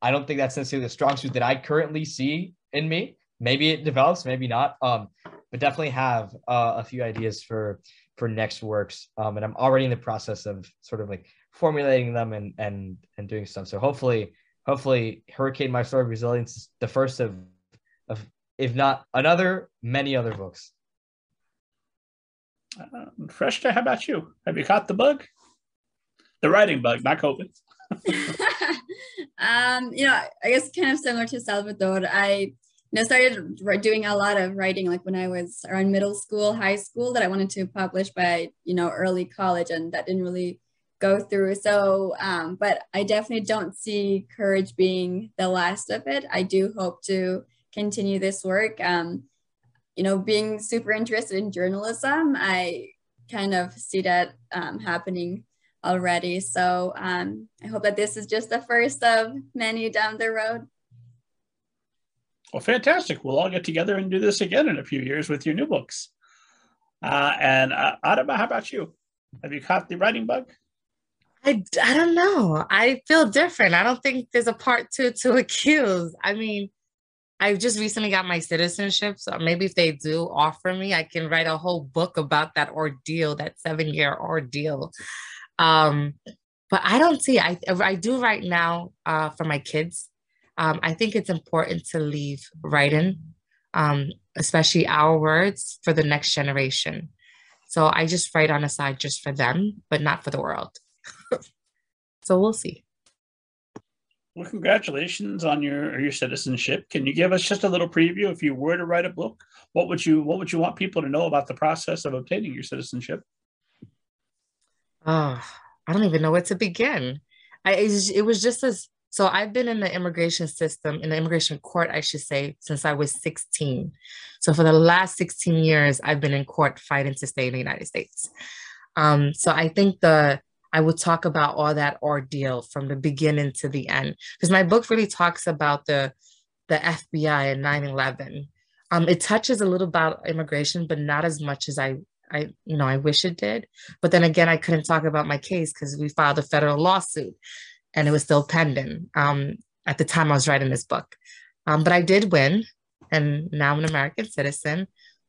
I don't think that's necessarily the strong suit that I currently see in me. Maybe it develops, maybe not. Um, but definitely have uh, a few ideas for for next works. Um, and I'm already in the process of sort of like formulating them and and and doing stuff. So hopefully, hopefully, Hurricane: My Story of Resilience is the first of of if not another many other books. Uh, Freshta, how about you? Have you caught the bug? The writing bug, not COVID. <laughs> um, you know, I guess kind of similar to Salvador. I you know started doing a lot of writing like when I was around middle school, high school that I wanted to publish by you know early college, and that didn't really go through. So, um, but I definitely don't see courage being the last of it. I do hope to continue this work. Um, you know, being super interested in journalism, I kind of see that um, happening already. So um, I hope that this is just the first of many down the road. Well, fantastic. We'll all get together and do this again in a few years with your new books. Uh, and uh, Adama, how about you? Have you caught the writing bug? I, I don't know. I feel different. I don't think there's a part two to accuse. I mean, I just recently got my citizenship. So maybe if they do offer me, I can write a whole book about that ordeal, that seven year ordeal. Um, but I don't see, I, I do right now uh, for my kids. Um, I think it's important to leave writing, um, especially our words for the next generation. So I just write on the side just for them, but not for the world. <laughs> so we'll see. Well, congratulations on your your citizenship. Can you give us just a little preview? If you were to write a book, what would you what would you want people to know about the process of obtaining your citizenship? Oh, I don't even know where to begin. I it was just as so I've been in the immigration system, in the immigration court, I should say, since I was 16. So for the last 16 years, I've been in court fighting to stay in the United States. Um, so I think the I would talk about all that ordeal from the beginning to the end because my book really talks about the the FBI and 9/11. Um, it touches a little about immigration, but not as much as I I you know I wish it did. But then again, I couldn't talk about my case because we filed a federal lawsuit, and it was still pending um, at the time I was writing this book. Um, but I did win, and now I'm an American citizen.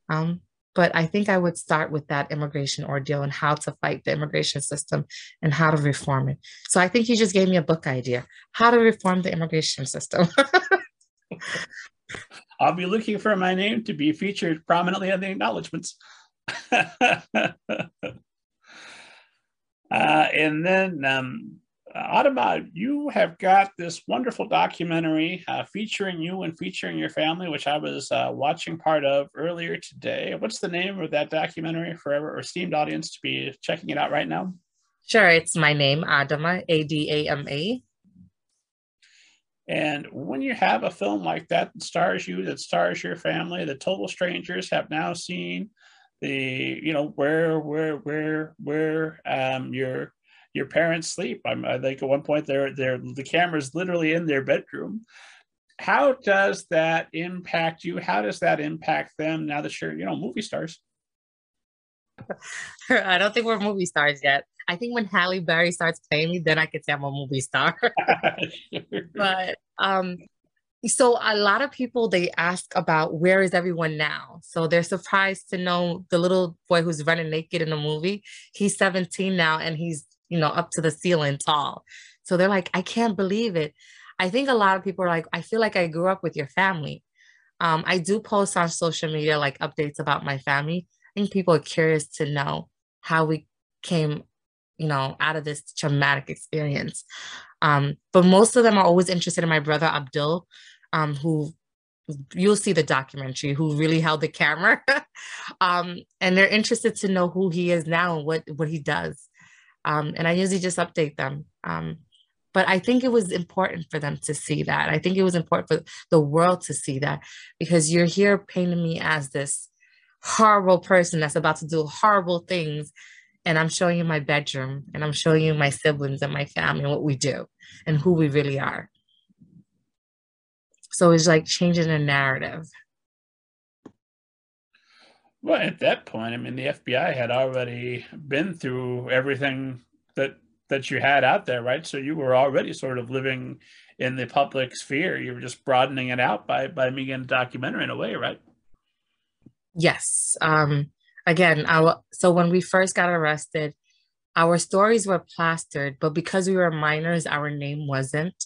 Um, but I think I would start with that immigration ordeal and how to fight the immigration system and how to reform it. So I think you just gave me a book idea how to reform the immigration system. <laughs> I'll be looking for my name to be featured prominently in the acknowledgments. <laughs> uh, and then um, Adama, you have got this wonderful documentary uh, featuring you and featuring your family, which I was uh, watching part of earlier today. What's the name of that documentary for our esteemed audience to be checking it out right now? Sure, it's my name, Adama, A D A M A. And when you have a film like that that stars you, that stars your family, the total strangers have now seen the, you know, where, where, where, where um, your your parents sleep. I'm, I think at one point they're, they're, the camera's literally in their bedroom. How does that impact you? How does that impact them now that you're, you know, movie stars? <laughs> I don't think we're movie stars yet. I think when Halle Berry starts playing me, then I could say I'm a movie star. <laughs> but um, so a lot of people they ask about where is everyone now so they're surprised to know the little boy who's running naked in the movie he's 17 now and he's you know up to the ceiling tall. So they're like i can't believe it. I think a lot of people are like i feel like i grew up with your family. Um, i do post on social media like updates about my family. I think people are curious to know how we came you know out of this traumatic experience. Um, but most of them are always interested in my brother Abdul, um, who you'll see the documentary, who really held the camera. <laughs> um, and they're interested to know who he is now and what, what he does. Um, and I usually just update them. Um, but I think it was important for them to see that. I think it was important for the world to see that because you're here painting me as this horrible person that's about to do horrible things and I'm showing you my bedroom and I'm showing you my siblings and my family and what we do and who we really are. So it's like changing the narrative. Well, at that point, I mean, the FBI had already been through everything that that you had out there, right? So you were already sort of living in the public sphere. You were just broadening it out by by making a documentary in a way, right? Yes. Um, again, our so when we first got arrested, our stories were plastered, but because we were minors, our name wasn't.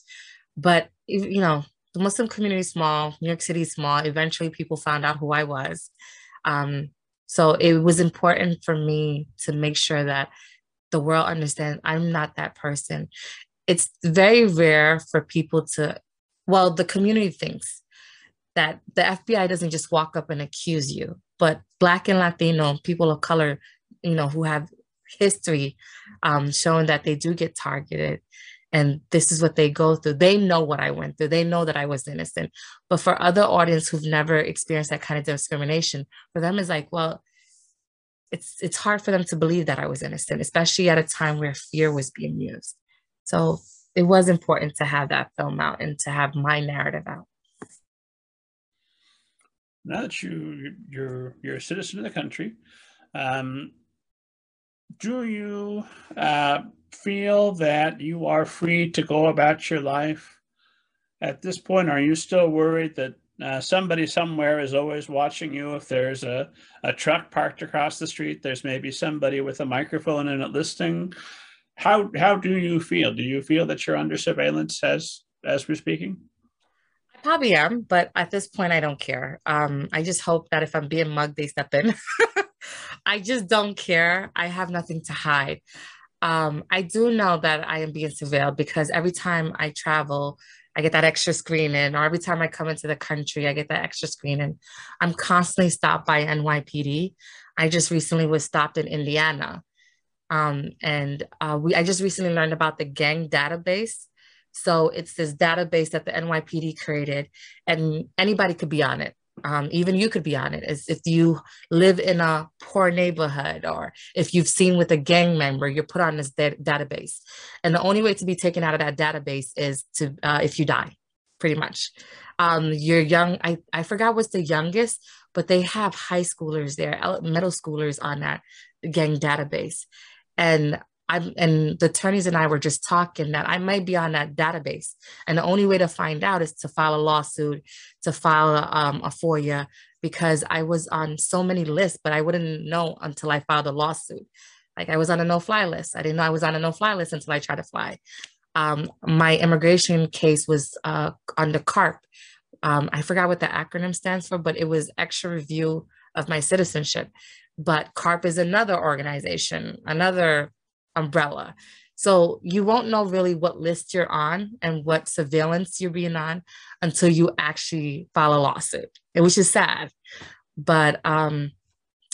But you know, the Muslim community is small, New York City is small. Eventually, people found out who I was. Um, so it was important for me to make sure that the world understands I'm not that person. It's very rare for people to, well, the community thinks that the FBI doesn't just walk up and accuse you but Black and Latino people of color, you know, who have history um, showing that they do get targeted and this is what they go through. They know what I went through. They know that I was innocent. But for other audience who've never experienced that kind of discrimination, for them is like, well, it's it's hard for them to believe that I was innocent, especially at a time where fear was being used. So it was important to have that film out and to have my narrative out now that you you're you're a citizen of the country, um, do you uh, feel that you are free to go about your life at this point? Are you still worried that uh, somebody somewhere is always watching you? If there's a, a truck parked across the street, there's maybe somebody with a microphone in it listening. How how do you feel? Do you feel that you're under surveillance as as we're speaking? I probably am, but at this point, I don't care. Um, I just hope that if I'm being mugged, they step in. <laughs> I just don't care. I have nothing to hide. Um, I do know that I am being surveilled because every time I travel, I get that extra screening, or every time I come into the country, I get that extra screening. I'm constantly stopped by NYPD. I just recently was stopped in Indiana. Um, and uh, we, I just recently learned about the gang database so it's this database that the NYPD created, and anybody could be on it. Um, even you could be on it as if you live in a poor neighborhood or if you've seen with a gang member you're put on this da- database. And the only way to be taken out of that database is to uh, if you die pretty much. Um, you're young I, I forgot what's the youngest but they have high schoolers there middle schoolers on that gang database. And I'm, and the attorneys and I were just talking that I might be on that database. And the only way to find out is to file a lawsuit, to file a, um, a FOIA, because I was on so many lists, but I wouldn't know until I filed a lawsuit. Like I was on a no fly list. I didn't know I was on a no fly list until I tried to fly. Um, my immigration case was uh, under CARRP. Um, I forgot what the acronym stands for, but it was extra review of my citizenship. But CARRP is another organization, another umbrella. So you won't know really what list you're on and what surveillance you're being on until you actually file a lawsuit, which is sad. But um,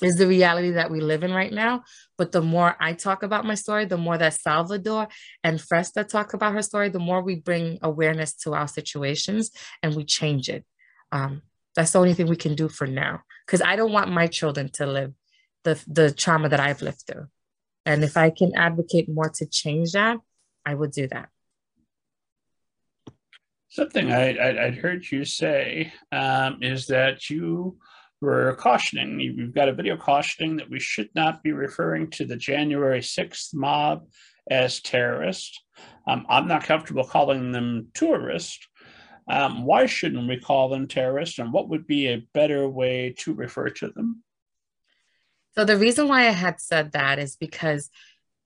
is the reality that we live in right now. But the more I talk about my story, the more that Salvador and Freshta talk about her story, the more we bring awareness to our situations and we change it. Um, that's the only thing we can do for now. Because I don't want my children to live the, the trauma that I've lived through. And if I can advocate more to change that, I would do that. Something I, would heard you say um, is that you were cautioning, you've got a video cautioning that we should not be referring to the January 6th mob as terrorists. Um, I'm not comfortable calling them tourists. Um, why shouldn't we call them terrorists, and what would be a better way to refer to them? So the reason why I had said that is because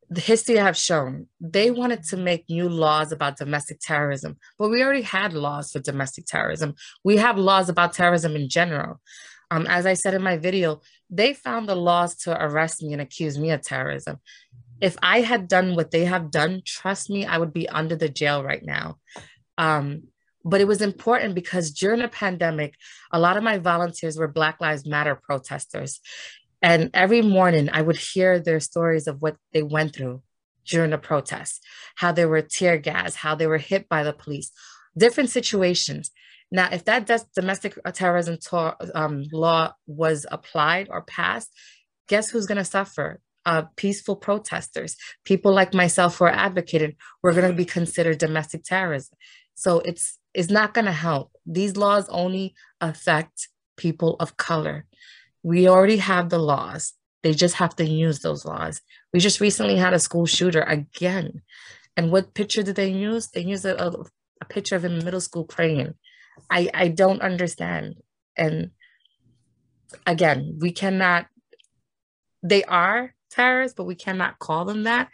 the history have shown they wanted to make new laws about domestic terrorism, but we already had laws for domestic terrorism. We have laws about terrorism in general. Um, as I said in my video, they found the laws to arrest me and accuse me of terrorism. If I had done what they have done, trust me, I would be under the jail right now. Um, but it was important because during the pandemic, a lot of my volunteers were Black Lives Matter protesters. And every morning I would hear their stories of what they went through during the protests, how they were tear gas, how they were hit by the police, different situations. Now, if that domestic terrorism to- um, law was applied or passed, guess who's going to suffer? Uh, peaceful protesters, people like myself who are advocating, we're going to be considered domestic terrorism. So it's it's not going to help. These laws only affect people of color. We already have the laws. They just have to use those laws. We just recently had a school shooter again. And what picture did they use? They used a, a, a picture of him in middle school praying. I, I don't understand. And again, we cannot, they are terrorists, but we cannot call them that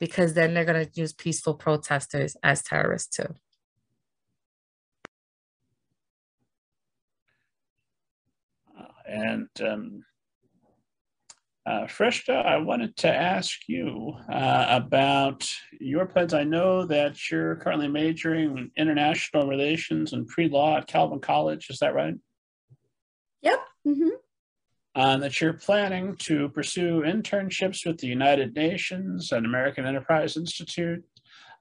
because then they're going to use peaceful protesters as terrorists too. And um, uh, Freshta, I wanted to ask you uh, about your plans. I know that you're currently majoring in international relations and pre-law at Calvin College. Is that right? Yep. Mm-hmm. Uh, that you're planning to pursue internships with the United Nations and American Enterprise Institute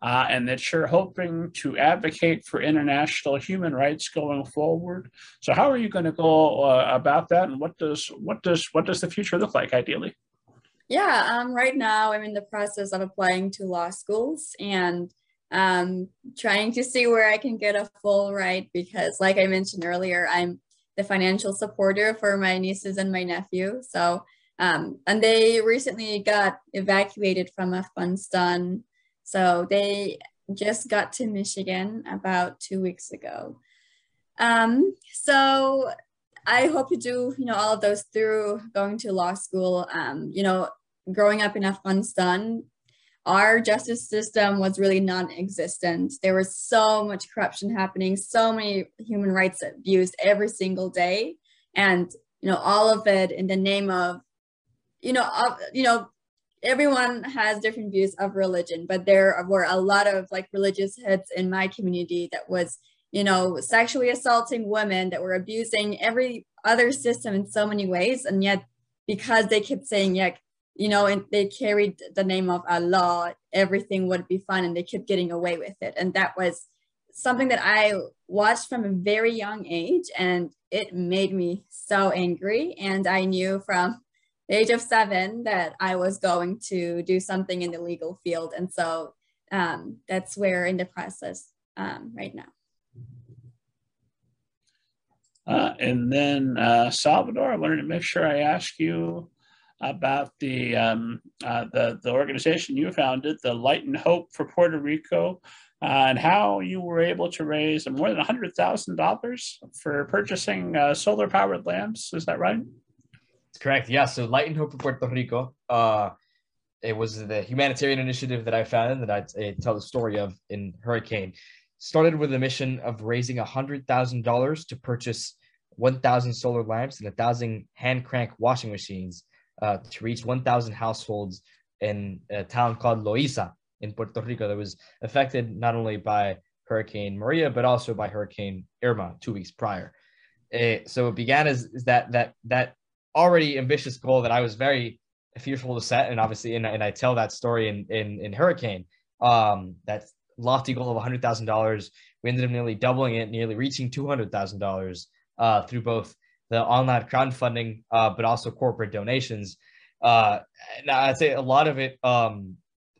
uh, and that you're hoping to advocate for international human rights going forward. So, how are you going to go uh, about that, and what does what does what does the future look like ideally? Yeah, um, right now I'm in the process of applying to law schools and um, trying to see where I can get a full ride because, like I mentioned earlier, I'm the financial supporter for my nieces and my nephew. So, um, and they recently got evacuated from Afghanistan so they just got to Michigan about two weeks ago. Um, so I hope to do, you know, all of those through going to law school. Um, you know, growing up in Afghanistan, our justice system was really non-existent. There was so much corruption happening, so many human rights abused every single day, and you know, all of it in the name of, you know, you know, everyone has different views of religion, but there were a lot of like religious heads in my community that was, you know, sexually assaulting women that were abusing every other system in so many ways. And yet, because they kept saying, yeah, you know, and they carried the name of Allah, everything would be fine, and they kept getting away with it. And that was something that I watched from a very young age, and it made me so angry. And I knew from age of seven that I was going to do something in the legal field. And so um, that's where in the process um, right now. Uh, and then uh, Salvador, I wanted to make sure I ask you about the um, uh, the the organization you founded, the Light and Hope for Puerto Rico, uh, and how you were able to raise more than hundred thousand dollars for purchasing uh, solar powered lamps. Is that right? Correct. Yeah. So Light and Hope of Puerto Rico. Uh, it was the humanitarian initiative that I founded that I, I tell the story of in Hurricane. Started with a mission of raising hundred thousand dollars to purchase one thousand solar lamps and a thousand hand crank washing machines uh, to reach one thousand households in a town called Loiza in Puerto Rico that was affected not only by Hurricane Maria but also by Hurricane Irma two weeks prior. Uh, so it began as, as that that that already ambitious goal that I was very fearful to set, and obviously, and, and I tell that story in in, in Hurricane. Um, that lofty goal of hundred thousand dollars, we ended up nearly doubling it, nearly reaching two hundred thousand uh, dollars through both the online crowdfunding, uh, but also corporate donations. Uh, now I'd say a lot of it, um,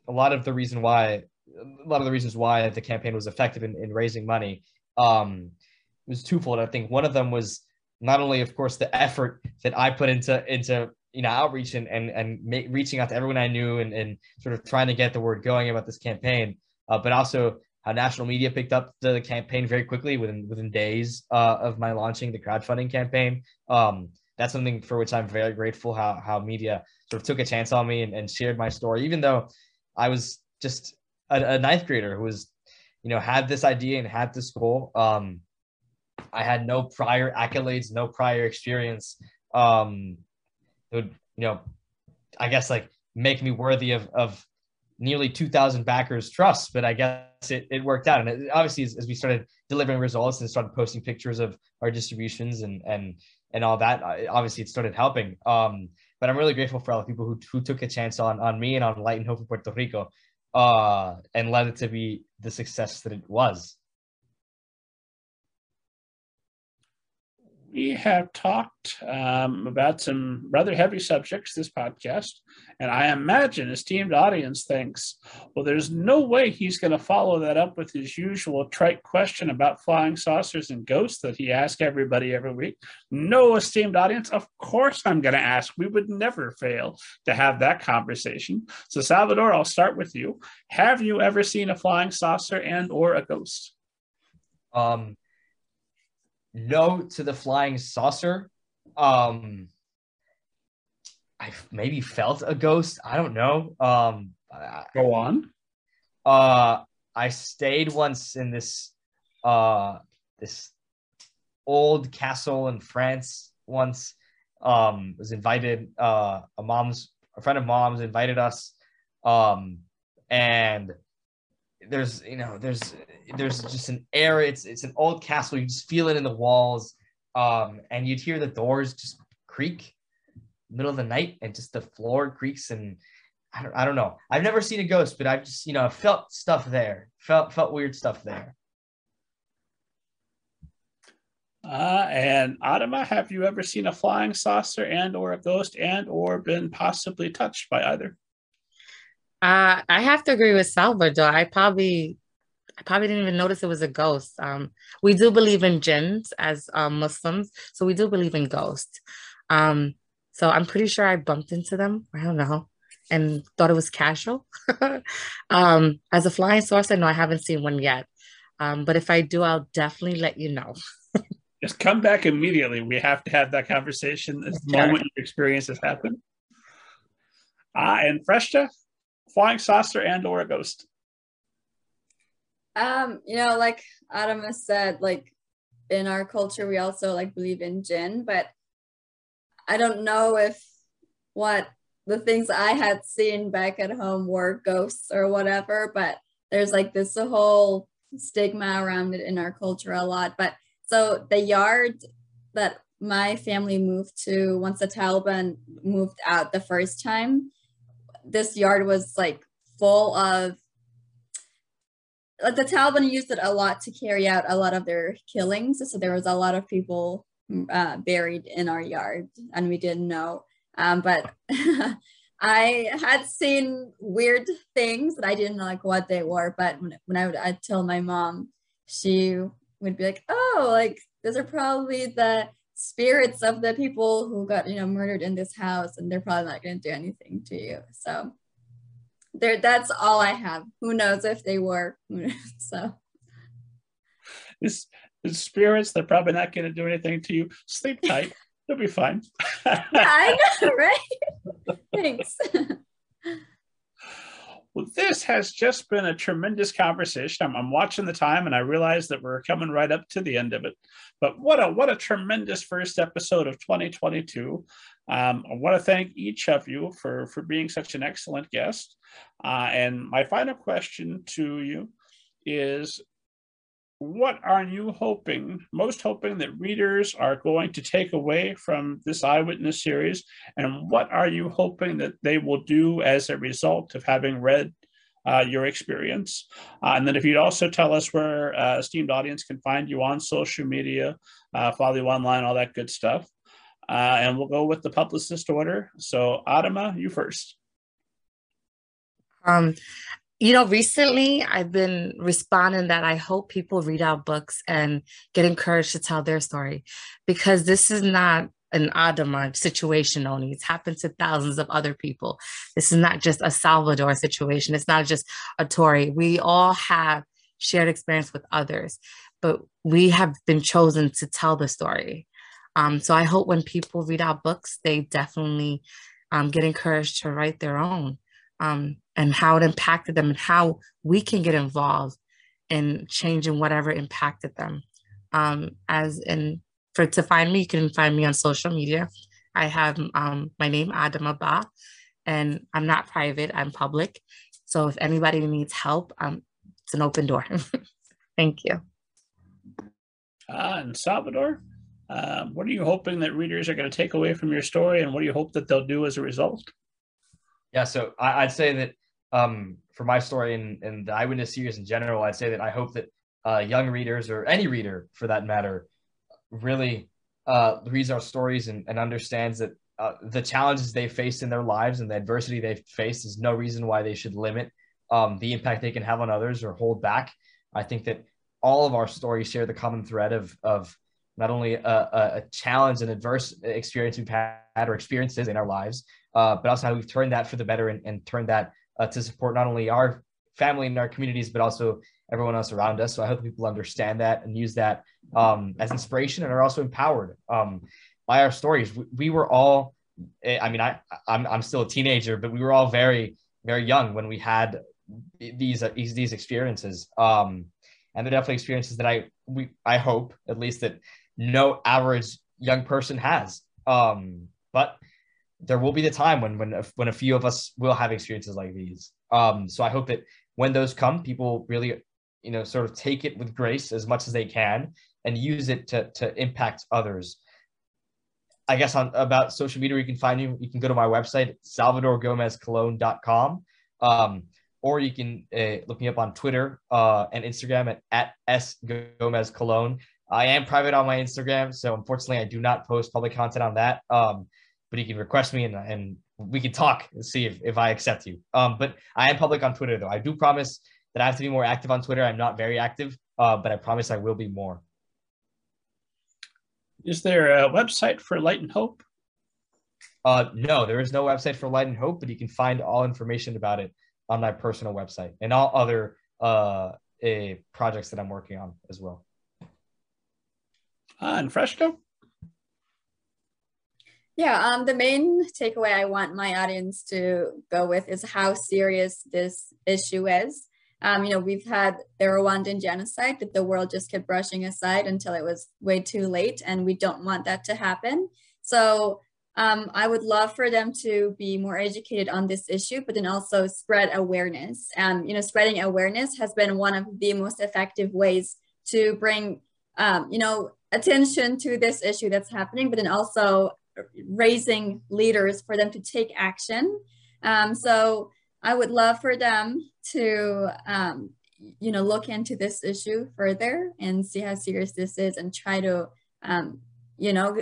a lot of the reason why, a lot of the reasons why the campaign was effective in, in raising money um, was twofold. I think one of them was not only of course the effort that I put into into you know outreach and and and make, reaching out to everyone I knew and and sort of trying to get the word going about this campaign, uh, but also how national media picked up the campaign very quickly within within days uh, of my launching the crowdfunding campaign. Um, that's something for which I'm very grateful. How how media sort of took a chance on me and, and shared my story, even though I was just a, a, ninth grader who was, you know, had this idea and had this goal. Um, I had no prior accolades, no prior experience. Um, it would, you know, I guess like make me worthy of of nearly 2,000 backers trust, but I guess it, it worked out. And it, obviously, as, as, we started delivering results and started posting pictures of our distributions and and and all that, obviously it started helping. Um, but I'm really grateful for all the people who, who took a chance on on me and on Light and Hope for Puerto Rico, uh, and led it to be the success that it was. We have talked um, about some rather heavy subjects this podcast, and I imagine esteemed audience thinks, well, there's no way he's going to follow that up with his usual trite question about flying saucers and ghosts that he asks everybody every week. No, esteemed audience, of course I'm going to ask. We would never fail to have that conversation. So, Salvador, I'll start with you. Have you ever seen a flying saucer and or a ghost? Um, no to the flying saucer. Um, I maybe felt a ghost. I don't know. Um, Go on. Uh, I stayed once in this uh this old castle in France once. Um, was invited. Uh, a mom's a friend of mom's invited us. Um, and there's you know there's there's just an air it's it's an old castle you just feel it in the walls um and you'd hear the doors just creak middle of the night and just the floor creaks and I don't, I don't know i've never seen a ghost but i've just you know felt stuff there felt felt weird stuff there uh, and Adama, have you ever seen a flying saucer and or a ghost and or been possibly touched by either? Uh, I have to agree with Salvador. I probably I probably didn't even notice it was a ghost. Um, we do believe in jinns as um, Muslims, so we do believe in ghosts. Um, so I'm pretty sure I bumped into them. I don't know, and thought it was casual. <laughs> um, as a flying saucer, no, I haven't seen one yet. Um, but if I do, I'll definitely let you know. <laughs> Just come back immediately. We have to have that conversation the moment your experience has happened. Ah, and Freshta, flying saucer and or a ghost? Um, you know, like Adam has said, like in our culture, we also like believe in jinn, but I don't know if what the things I had seen back at home were ghosts or whatever, but there's like this whole stigma around it in our culture a lot. But so the yard that my family moved to once the Taliban moved out the first time, this yard was like full of like the Taliban used it a lot to carry out a lot of their killings. So there was a lot of people uh, buried in our yard, and we didn't know. Um, but <laughs> I had seen weird things that I didn't know like what they were. But when, when I would I'd tell my mom, she would be like, "Oh, like those are probably the spirits of the people who got you know murdered in this house and they're probably not going to do anything to you. So there that's all i have. Who knows if they were <laughs> so. This the spirits they're probably not going to do anything to you. Sleep tight. You'll be fine. <laughs> Yeah, i <laughs> know right? Thanks well, this has just been a tremendous conversation. I'm, I'm, watching the time and I realize that we're coming right up to the end of it. But what a what a tremendous first episode of 2022. Um, I want to thank each of you for for being such an excellent guest. Uh, and my final question to you is what are you hoping, most hoping that readers are going to take away from this I, Witness series? And what are you hoping that they will do as a result of having read uh, your experience? Uh, and then if you'd also tell us where uh, esteemed audience can find you on social media, uh, follow you online, all that good stuff. Uh, and we'll go with the publicist order. So Adama, you first. Um, you know, recently I've been responding that I hope people read our books and get encouraged to tell their story because this is not an Adama situation only. It's happened to thousands of other people. This is not just a Salvador situation. It's not just a Tori. We all have shared experience with others, but we have been chosen to tell the story. Um, so I hope when people read our books, they definitely um, get encouraged to write their own um, and how it impacted them and how we can get involved in changing whatever impacted them. Um, as in, for to find me, you can find me on social media. I have um, my name Adama Bah, and I'm not private. I'm public. So if anybody needs help, um, it's an open door. <laughs> Thank you. Uh, and Salvador, uh, what are you hoping that readers are going to take away from your story, and what do you hope that they'll do as a result? Yeah, so I, would say that um, for my story and, the I, Witness series in general, I'd say that I hope that uh, young readers or any reader for that matter really uh, reads our stories and, and understands that uh, the challenges they faced in their lives and the adversity they've faced is no reason why they should limit um, the impact they can have on others or hold back. I think that all of our stories share the common thread of, of not only a, a challenge and adverse experience we've had or experiences in our lives, uh, but also how we've turned that for the better and, and turned that uh, to support not only our family and our communities, but also everyone else around us. So I hope people understand that and use that um, as inspiration and are also empowered um, by our stories. We, we, were all, eh, I mean, I, I'm, I'm still a teenager, but we were all very, very young when we had these, uh, these, these experiences. Um, and they're definitely experiences that I, we, I hope at least that no average young person has. Um, but there will be the time when, when, when a few of us will have experiences like these. Um, so I hope that when those come, people really, you know, sort of take it with grace as much as they can and use it to, to impact others. I guess on about social media, you can find me. You can go to my website, salvadorgomezcolon.com. Um, or you can uh, look me up on Twitter uh, and Instagram at, at S Gomez Colon. I am private on my Instagram, so unfortunately, I do not post public content on that. Um, but you can request me and, and we can talk and see if, if I accept you. Um, but I am public on Twitter though. I do promise that I have to be more active on Twitter. I'm not very active, uh, but I promise I will be more. Is there a website for Light and Hope? Uh, no, there is no website for Light and Hope, but you can find all information about it on my personal website and all other uh, a projects that I'm working on as well. Uh, and Freshta? Yeah, um, the main takeaway I want my audience to go with is how serious this issue is. Um, you know, we've had the Rwandan genocide that the world just kept brushing aside until it was way too late, and we don't want that to happen. So um, I would love for them to be more educated on this issue, but then also spread awareness. Um, you know, spreading awareness has been one of the most effective ways to bring, um, you know, attention to this issue that's happening, but then also raising leaders for them to take action. Um, so I would love for them to, um, you know, look into this issue further and see how serious this is and try to, um, you know,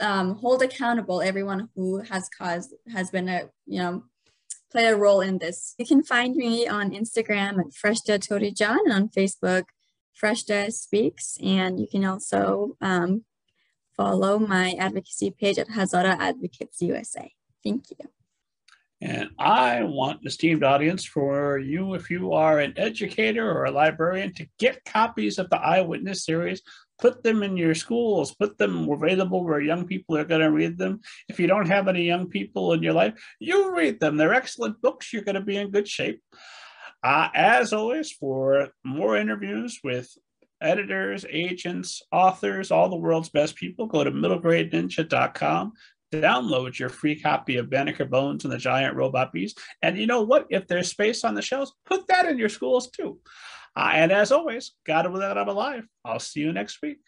um, hold accountable everyone who has caused, has been a, you know, play a role in this. You can find me on Instagram at Freshta Tori Jan and on Facebook, Freshta Speaks. And you can also um, follow my advocacy page at Hazara Advocates USA. Thank you. And I want esteemed audience for you, if you are an educator or a librarian, to get copies of the I, Witness series. Put them in your schools, put them available where young people are going to read them. If you don't have any young people in your life, you read them. They're excellent books. You're going to be in good shape. Uh, as always, for more interviews with editors, agents, authors, all the world's best people, go to middlegradeninja.com. Download your free copy of Banneker Bones and the Giant Robot Bees. And you know what? If there's space on the shelves, put that in your schools too. Uh, and as always, God will that I'm alive. I'll see you next week.